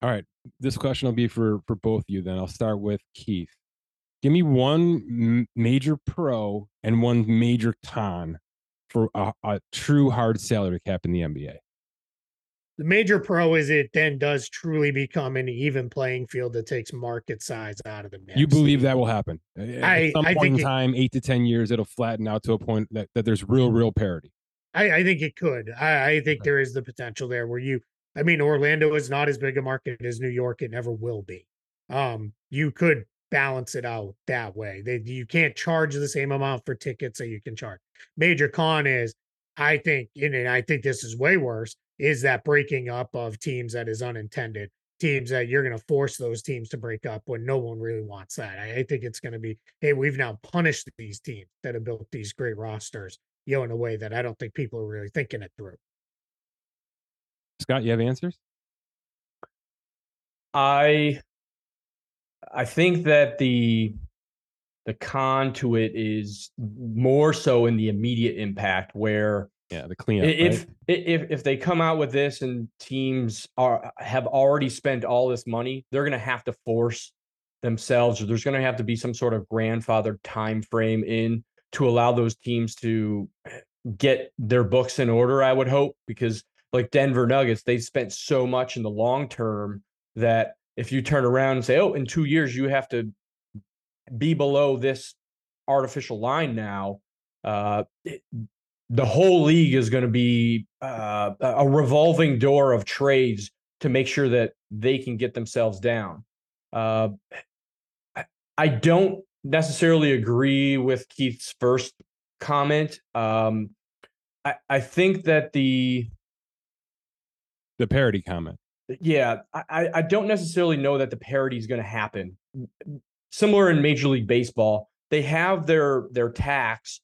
All right, this question will be for for both of you. Then I'll start with Keith. Give me one m- major pro and one major con for a, a true hard salary cap in the NBA. The major pro is it then does truly become an even playing field that takes market size out of the mix. You believe that will happen at I, some I point in time, eight to ten years, it'll flatten out to a point that, that there's real, real parity. I, I think it could. I, I think there is the potential there where you. I mean, Orlando is not as big a market as New York. It never will be. Um, you could balance it out that way. They, you can't charge the same amount for tickets that you can charge. Major con is, I think, and I think this is way worse, is that breaking up of teams that is unintended. Teams that you're going to force those teams to break up when no one really wants that. I, I think it's going to be, hey, we've now punished these teams that have built these great rosters, you know, in a way that I don't think people are really thinking it through. Scott, you have answers? I I think that the the con to it is more so in the immediate impact where yeah the cleanup if right? if if they come out with this and teams are have already spent all this money they're going to have to force themselves or there's going to have to be some sort of grandfather time frame in to allow those teams to get their books in order i would hope because like denver nuggets they spent so much in the long term that if you turn around and say, oh, in two years you have to be below this artificial line now, uh, the whole league is going to be uh, a revolving door of trades to make sure that they can get themselves down. Uh, I don't necessarily agree with Keith's first comment. Um, I, I think that the the parody comment yeah, I, I don't necessarily know that the parity is going to happen. Similar in Major League Baseball, they have their their tax.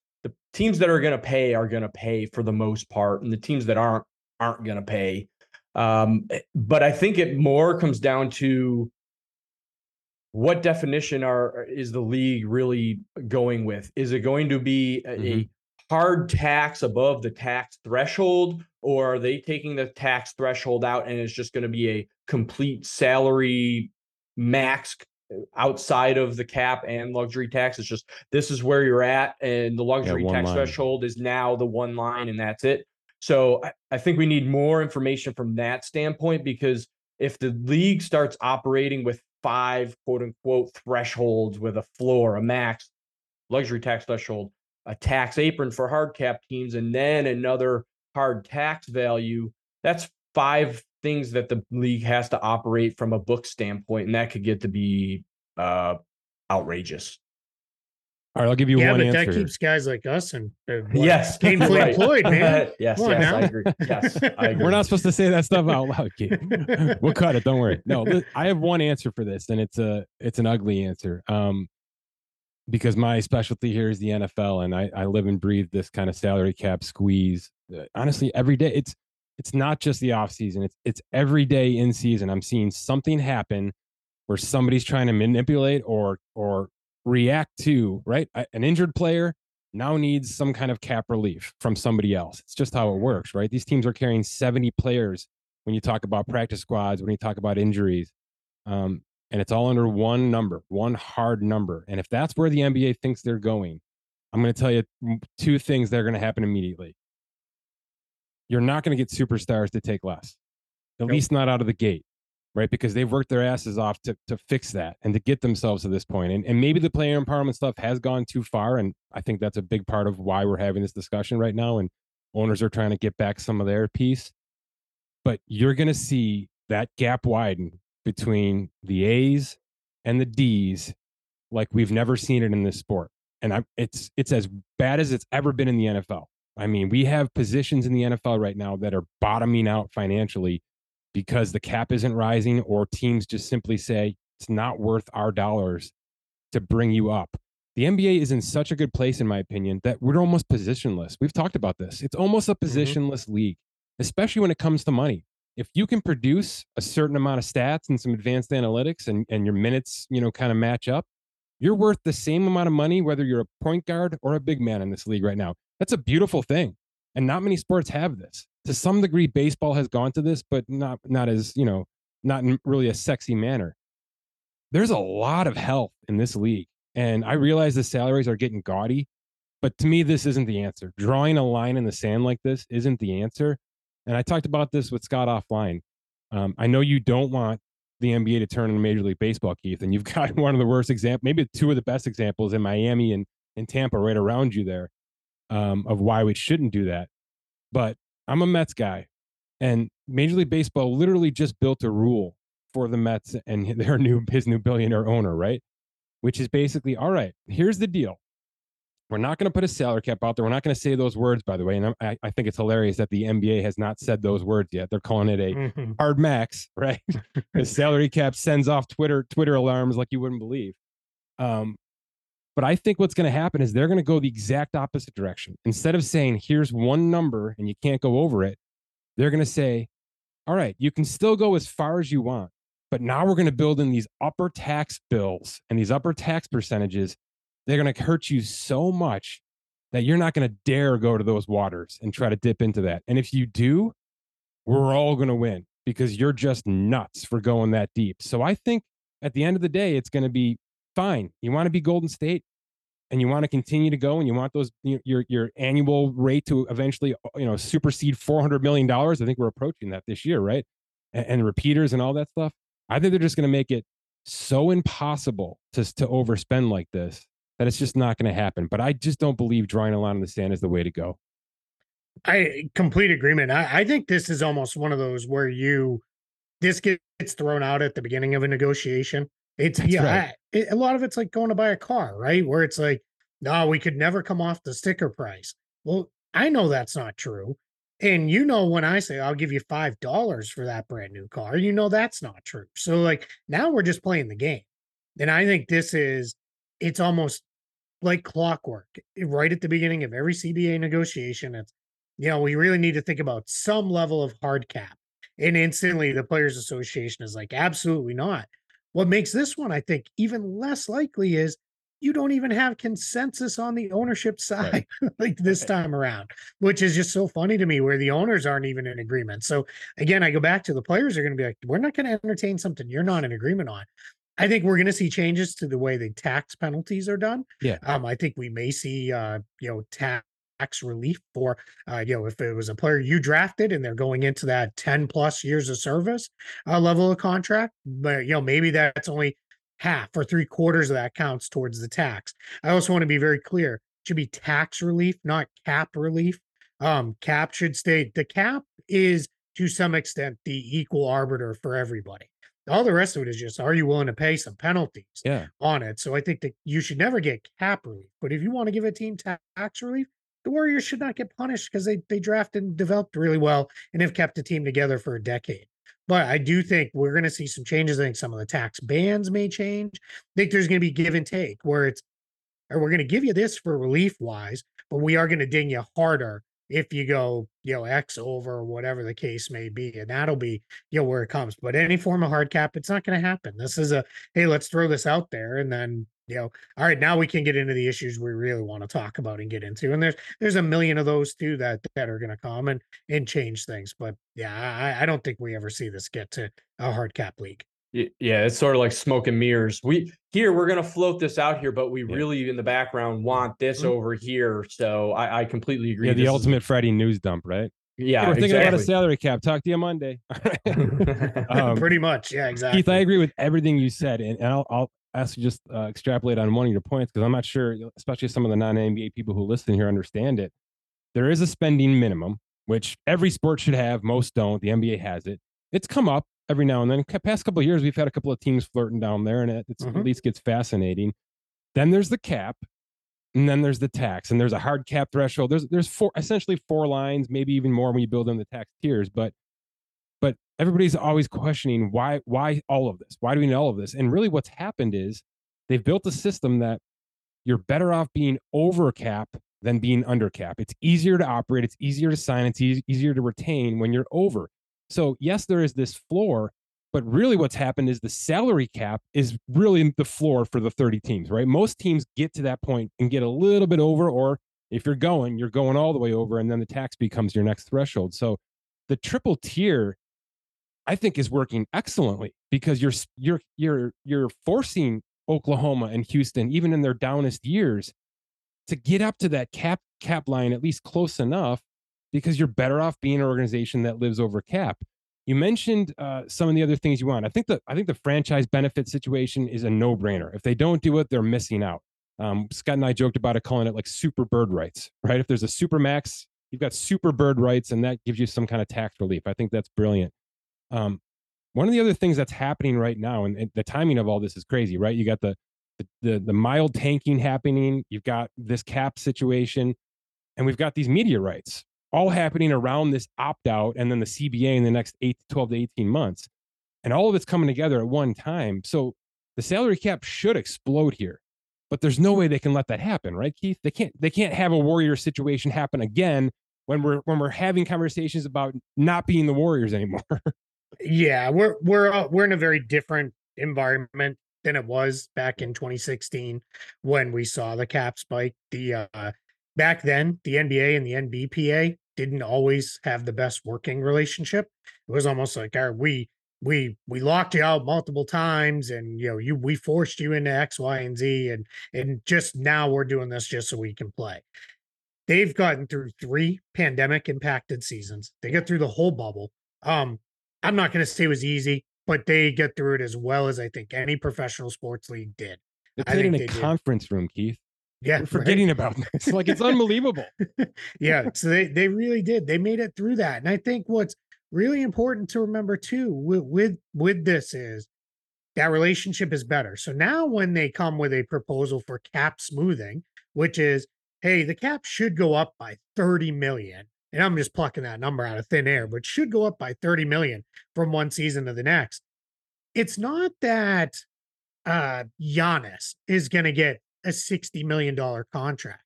Teams that are going to pay are going to pay for the most part, and the teams that aren't aren't going to pay. Um, eh, but I think it more comes down to what definition are is the league really going with? Is it going to be a, mm-hmm. a hard tax above the tax threshold, or are they taking the tax threshold out and it's just going to be a complete salary max outside of the cap and luxury tax? It's just this is where you're at, and the luxury yeah, tax line. threshold is now the one line, and that's it. So I, I think we need more information from that standpoint because if the league starts operating with five quote unquote thresholds with a floor, a max, luxury tax threshold, a tax apron for hard cap teams, and then another hard tax value. That's five things that the league has to operate from a book standpoint, and that could get to be uh, outrageous. All right, I'll give you yeah, one but answer. that keeps guys like us and uh, Yes, gainfully right. employed, man. yes, Come yes. I agree. Yes, I agree. We're not supposed to say that stuff out loud, kid. we'll cut it. Don't worry. No, I have one answer for this, and it's a it's an ugly answer. Um, because my specialty here is the NFL, and I I live and breathe this kind of salary cap squeeze. Uh, honestly, every day it's it's not just the off season. It's it's every day in season. I'm seeing something happen where somebody's trying to manipulate or or react to right an injured player now needs some kind of cap relief from somebody else. It's just how it works, right? These teams are carrying 70 players when you talk about practice squads, when you talk about injuries. Um, and it's all under one number, one hard number. And if that's where the NBA thinks they're going, I'm going to tell you two things that are going to happen immediately. You're not going to get superstars to take less, at Nope. least not out of the gate, right? Because they've worked their asses off to, to fix that and to get themselves to this point. And, and maybe the player empowerment stuff has gone too far. And I think that's a big part of why we're having this discussion right now. And owners are trying to get back some of their piece. But you're going to see that gap widen between the A's and the D's like we've never seen it in this sport. And I, it's it's as bad as it's ever been in the NFL. I mean, we have positions in the NFL right now that are bottoming out financially because the cap isn't rising, or teams just simply say it's not worth our dollars to bring you up. The NBA is in such a good place, in my opinion, that we're almost positionless. We've talked about this. It's almost a mm-hmm. positionless league, especially when it comes to money. If you can produce a certain amount of stats and some advanced analytics and, and your minutes, you know, kind of match up, you're worth the same amount of money, whether you're a point guard or a big man in this league right now. That's a beautiful thing. And not many sports have this. To some degree, baseball has gone to this, but not not as, you know, not in really a sexy manner. There's a lot of health in this league. And I realize the salaries are getting gaudy, but to me, this isn't the answer. Drawing a line in the sand like this isn't the answer. And I talked about this with Scott offline. Um, I know you don't want the NBA to turn into Major League Baseball, Keith, and you've got one of the worst examples, maybe two of the best examples in Miami and, and Tampa right around you there um, of why we shouldn't do that. But I'm a Mets guy, and Major League Baseball literally just built a rule for the Mets and their new his new billionaire owner, right? Which is basically, all right, here's the deal. We're not going to put a salary cap out there. We're not going to say those words, by the way. And I, I think it's hilarious that the NBA has not said those words yet. They're calling it a Mhm. hard max, right? the salary cap sends off Twitter Twitter alarms like you wouldn't believe. Um, but I think what's going to happen is they're going to go the exact opposite direction. Instead of saying here's one number and you can't go over it, they're going to say, all right, you can still go as far as you want, but now we're going to build in these upper tax bills and these upper tax percentages. They're going to hurt you so much that you're not going to dare go to those waters and try to dip into that. And if you do, we're all going to win because you're just nuts for going that deep. So I think at the end of the day, it's going to be fine. You want to be Golden State and you want to continue to go and you want those your your annual rate to eventually uh, you know supersede 400 million dollars. I think we're approaching that this year, right? And, and repeaters and all that stuff. I think they're just going to make it so impossible to to overspend like this that it's just not going to happen. But I just don't believe drawing a line in the sand is the way to go. I complete agreement. I, I think this is almost one of those where you this gets thrown out at the beginning of a negotiation. It's That's yeah, right. I, it, a lot of it's like going to buy a car, right? Where it's like, no, we could never come off the sticker price. Well, I know that's not true. And you know, when I say I'll give you five dollars for that brand new car, you know that's not true. So like now we're just playing the game. And I think this is it's almost like clockwork. Eh, right at the beginning of every CBA negotiation, it's you know, we really need to think about some level of hard cap. And instantly the Players Association is like, absolutely not. What makes this one, I think, even less likely is you don't even have consensus on the ownership side like this Right. time around, which is just so funny to me where the owners aren't even in agreement. So again, I go back to the players are going to be like, we're not going to entertain something you're not in agreement on. I think we're going to see changes to the way the tax penalties are done. Yeah. Um, I think we may see, uh, you know, tax tax relief for uh, you know if it was a player you drafted and they're going into that 10 plus years of service uh, level of contract but you know maybe that's only half or three quarters of that counts towards the tax i also want to be very clear it should be tax relief not cap relief um cap should stay the cap is to some extent the equal arbiter for everybody All the rest of it is just are you willing to pay some penalties Yeah. on it? So I think that you should never get cap relief. But if you want to give a team tax relief, the Warriors should not get punished because they they drafted and developed really well and have kept the team together for a decade. But I do think we're going to see some changes. I think some of the tax bans may change. I think there's going to be give and take where it's, or we're going to give you this for relief wise, but we are going to ding you harder if you go, you know, X over whatever the case may be. And that'll be, you know, where it comes. But any form of hard cap, it's not going to happen. This is a, hey, let's throw this out there. And then, you know, all right, now we can get into the issues we really want to talk about and get into. And there's there's a million of those too that that are going to come and and change things. But yeah, I, I don't think we ever see this get to a hard cap league. Yeah, it's sort of like smoke and mirrors. We here we're gonna float this out here, but we Yeah. really in the background want this Mhm. over here. So I, I completely agree. Yeah, the This is- ultimate Friday news dump, right? yeah, Hey, we're thinking about a salary cap. Talk to you Monday. Um, Pretty much, yeah, exactly. Keith, I agree with everything you said, and, and I'll, I'll ask you just uh, extrapolate on one of your points because I'm not sure, especially some of the non-NBA people who listen here understand it. There is a spending minimum, which every sport should have. Most don't. The NBA has it. It's come up every now and then. Past couple of years, we've had a couple of teams flirting down there, and it it's, Mhm. at least gets fascinating. Then there's the cap, and then there's the tax, and there's a hard cap threshold. There's there's four essentially four lines, maybe even more when you build in the tax tiers, but everybody's always questioning why why all of this? Why do we need all of this? And really what's happened is they've built a system that you're better off being over cap than being under cap. It's easier to operate it's easier to sign it's eas- easier to retain when you're over. So yes there is this floor but really what's happened is the salary cap is really the floor for the 30 teams right? Most teams get to that point and get a little bit over or if you're going you're going all the way over and then the tax becomes your next threshold. So the triple tier I think is working excellently because you're you're you're you're forcing Oklahoma and Houston even in their downest years to get up to that cap cap line at least close enough because you're better off being an organization that lives over cap. You mentioned uh, some of the other things you want. I think the I think the franchise benefit situation is a no brainer. If they don't do it, they're missing out. Um, Scott and I joked about it, calling it like super bird rights, right? If there's a super max, you've got super bird rights, and that gives you some kind of tax relief. I think that's brilliant. Um, one of the other things that's happening right now, and, and the timing of all this is crazy, right? You got the, the the the mild tanking happening. You've got this cap situation, and we've got these media rights all happening around this opt out, and then the CBA in the next eight to twelve to eighteen months, and all of it's coming together at one time. So the salary cap should explode here, but there's no way they can let that happen, right, Keith? They can't. They can't have a warrior situation happen again when we're when we're having conversations about not being the Warriors anymore. Yeah, we're we're we're in a very different environment than it was back in 2016 when we saw the cap spike. The uh back then, the NBA and the NBPA didn't always have the best working relationship. It was almost like our we we we locked you out multiple times and you know you we forced you into X, Y, and Z and and just now we're doing this just so we can play. They've gotten through three pandemic impacted seasons. They got through the whole bubble. Um, I'm not going to say it was easy, but they get through it as well as I think any professional sports league did. They I played in a they did. conference room, Keith. Yeah, We're right? forgetting about this. Like it's unbelievable. yeah, so they they really did. They made it through that, and I think what's really important to remember too with with, with this is that relationship is better. So now when they come with a proposal for cap smoothing, which is, hey, the cap should go up by 30 million. And I'm just plucking that number out of thin air, but should go up by 30 million from one season to the next. It's not that uh Giannis is gonna get a 60 million dollar contract.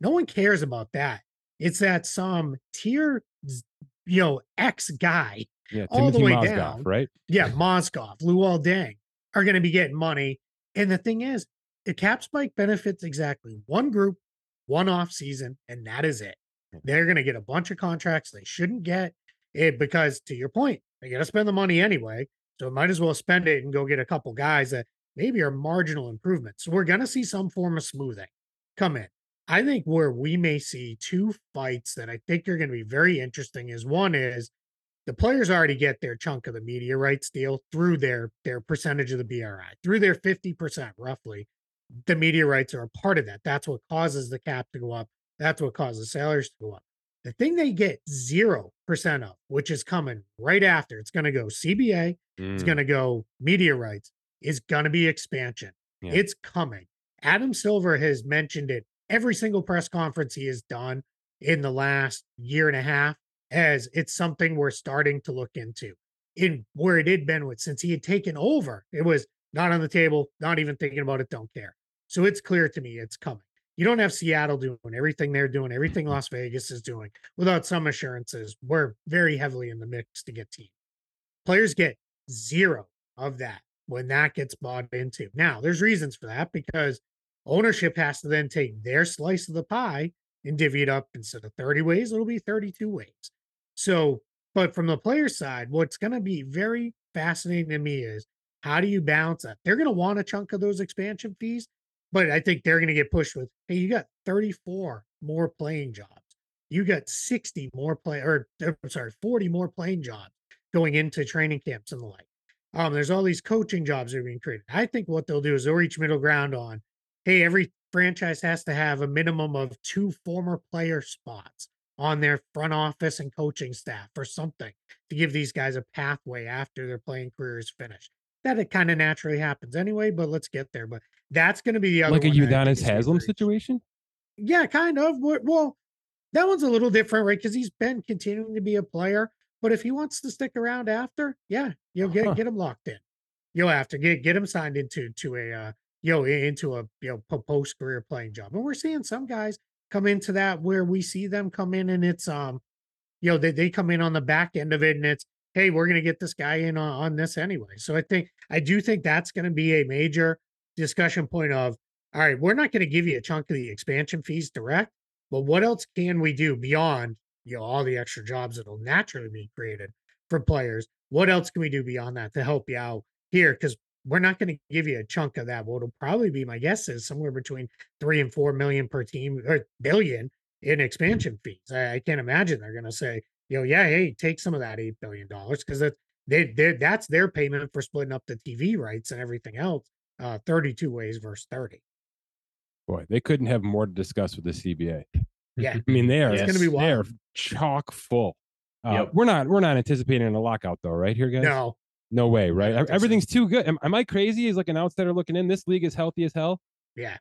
No one cares about that. It's that some tier you know X guy Yeah, All the way Mozgov, down. right? yeah, Mozgov, Luol Deng are going to be getting money. And the thing is, the cap spike benefits exactly one group, one off season, and that is it. They're going to get a bunch of contracts they shouldn't get it because, to your point, they got to spend the money anyway. So might as well spend it and go get a couple guys that maybe are marginal improvements. So we're going to see some form of smoothing come in. I think where we may see two fights that I think are going to be very interesting is one is the players already get their chunk of the media rights deal through their their percentage of the BRI, through their 50% roughly. The media rights are a part of that. That's what causes the cap to go up. That's what causes salaries to go up. The thing they get 0% of, which is coming right after, it's going to go CBA, it's Mm, going to go media rights, is going to be expansion. Yeah. It's coming. Adam Silver has mentioned it every single press conference he has done in the last year and a half as it's something we're starting to look into. In where it had been with since he had taken over, it was not on the table, not even thinking about it, don't care. So it's clear to me it's coming. You don't have Seattle doing everything they're doing, everything Las Vegas is doing without some assurances. We're very heavily in the mix to get team. Players get zero of that when that gets bought into. Now, there's reasons for that because ownership has to then take their slice of the pie and divvy it up instead of 30 ways, it'll be 32 ways. So, but from the player side, what's going to be very fascinating to me is how do you balance that? They're going to want a chunk of those expansion fees, but I think they're going to get pushed with, hey, you got 34 more playing jobs. You got 60 more play or uh, I'm sorry, 40 more playing jobs going into training camps and the like. Um, there's all these coaching jobs that are being created. I think what they'll do is they'll reach middle ground on, hey, every franchise has to have a minimum of two former player spots on their front office and coaching staff or something to give these guys a pathway after their playing career is finished. That it kind of naturally happens anyway, but let's get there. But that's going to be the other like a Udonis is gonna be Haslem situation. yeah, kind of. Well- Well, that one's a little different, right? Because he's been continuing to be a player. But if he wants to stick around after, yeah, you'll get Huh. get him locked in. You'll have to get get him signed into to a uh, you know into a you know post career playing job. And we're seeing some guys come into that where we see them come in and it's um you know they they come in on the back end of it and it's hey we're gonna get this guy in on, on this anyway. So I think I do think that's gonna be a major discussion point of all right, we're not going to give you a chunk of the expansion fees direct, but what else can we do beyond you know all the extra jobs that'll naturally be created for players? What else can we do beyond that to help you out here? Because we're not going to give you a chunk of that. What will probably be my guess is somewhere between three and four million per team or billion in mm. expansion fees. I, I can't imagine they're going to say, you know, yeah, hey, take some of that eight billion dollars because that they they that's their payment for splitting up the TV rights and everything else. Uh, 32 ways versus 30. Boy, they couldn't have more to discuss with the CBA. Yeah. I mean, they are It's gonna be they are chock full. Uh, Yep. We're not we're not anticipating a lockout though, right here, guys? No, no way, right? so. Everything's too good. Am, am I crazy? Is like an outsider looking in. This league is healthy as hell. Yeah.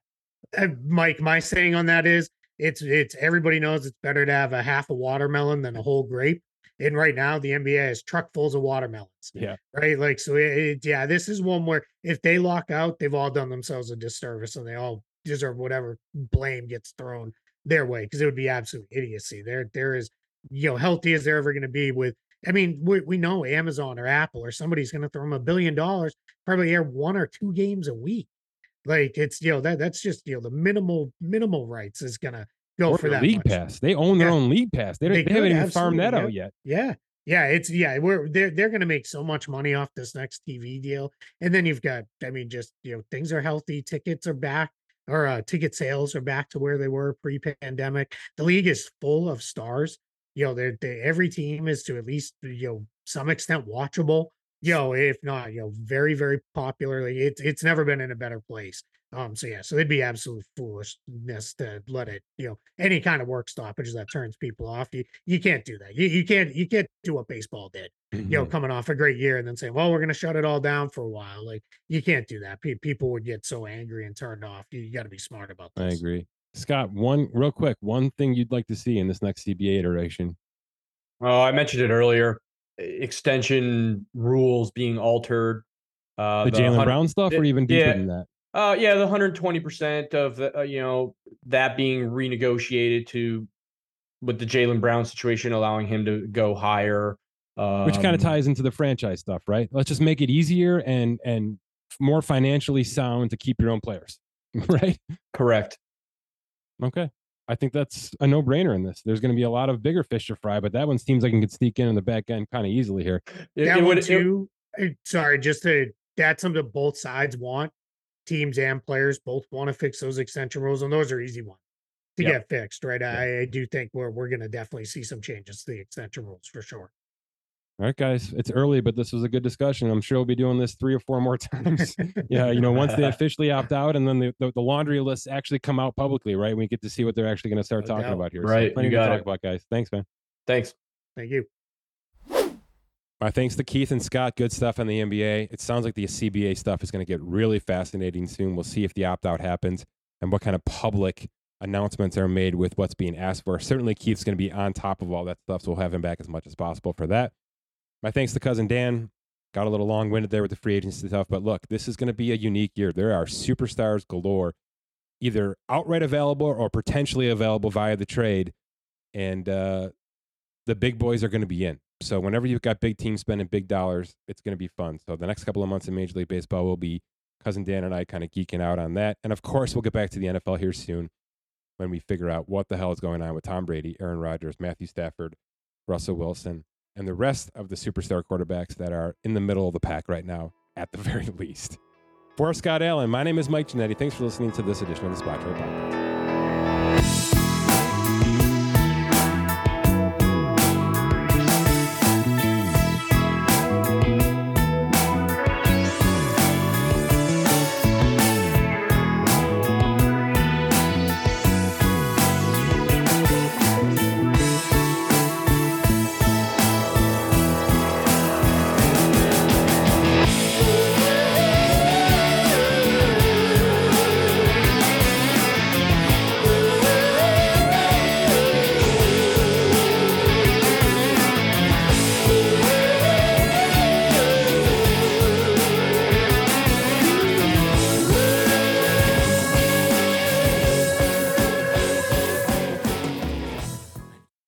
Uh, Mike, my saying on that is it's it's everybody knows it's better to have a half a watermelon than a whole grape. And right now the NBA has truckfuls of watermelons. Yeah. Right. Like so it, it- yeah, this is one where if they lock out, they've all done themselves a disservice and they all deserve whatever blame gets thrown their way because it would be absolute idiocy. There there is you know healthy as they're ever going to be with I mean, we, we know Amazon or Apple or somebody's going to throw them a billion dollars, probably air one or two games a week. Like it's you know that that's just you know the minimal minimal rights is gonna go Or for the that league much. pass. They own their Yeah. own league pass. They, They they, haven't even farmed that absolutely, out yet. Yeah, yeah, it's yeah. We're they're they're gonna make so much money off this next TV deal, and then you've got I mean just you know things are healthy, tickets are back, or uh, ticket sales are back to where they were pre-pandemic. The league is full of stars. You know, they're, they every team is to at least you know some extent watchable. You know, if not, you know, very very popularly, it's it's never been in a better place. Um, so yeah, so it'd be absolute foolishness to let it, you know, any kind of work stoppage that turns people off. You you can't do that. You you can't you can't do what baseball did. You know, Mhm. coming off a great year and then saying, "Well, we're going to shut it all down for a while." Like you can't do that. Pe- people would get so angry and turned off. You, you got to be smart about this. I agree. Scott, one real quick, one thing you'd like to see in this next CBA iteration. Oh, I mentioned it earlier. Extension rules being altered. Uh, The Jaylen Brown stuff, or even deeper yeah. than that. Uh, yeah, the 120% of the, uh, you know, that being renegotiated to with the Jaylen Brown situation, allowing him to go higher. Um, Which kind of ties into the franchise stuff, right? Let's just make it easier and and more financially sound to keep your own players, right? correct. Okay. I think that's a no brainer in this. There's going to be a lot of bigger fish to fry, but that one seems like it could sneak in in the back end kind of easily here. It, that it one would, it- too. uh, sorry, just to that's something both sides want. Teams and players both want to fix those extension rules, and those are easy ones to Yep. get fixed, right? I, I do think we're we're going to definitely see some changes to the extension rules for sure. All right, guys, it's early, but this was a good discussion. I'm sure we'll be doing this three or four more times. yeah, you know, once they officially opt out and then the, the, the, laundry lists actually come out publicly, right? We get to see what they're actually going to start no talking doubt. about here. Right. So you got to talk about, guys. Thanks, man. Thanks. Thank you. My thanks to Keith and Scott. Good stuff on the NBA. It sounds like the CBA stuff is going to get really fascinating soon. We'll see if the opt out happens and what kind of public announcements are made with what's being asked for. Certainly, Keith's going to be on top of all that stuff, so we'll have him back as much as possible for that. My thanks to cousin Dan. Got a little long winded there with the free agency stuff, but look, this is going to be a unique year. There are superstars galore, either outright available or potentially available via the trade, and uh, the big boys are going to be in. So whenever you've got big teams spending big dollars, it's going to be fun. So the next couple of months in Major League Baseball will be cousin Dan and I kind of geeking out on that, and of course we'll get back to the NFL here soon when we figure out what the hell is going on with Tom Brady, Aaron Rodgers, Matthew Stafford, Russell Wilson, and the rest of the superstar quarterbacks that are in the middle of the pack right now, at the very least. For Scott Allen, my name is Mike Ginnitti. Thanks for listening to this edition of the Spotrac Podcast.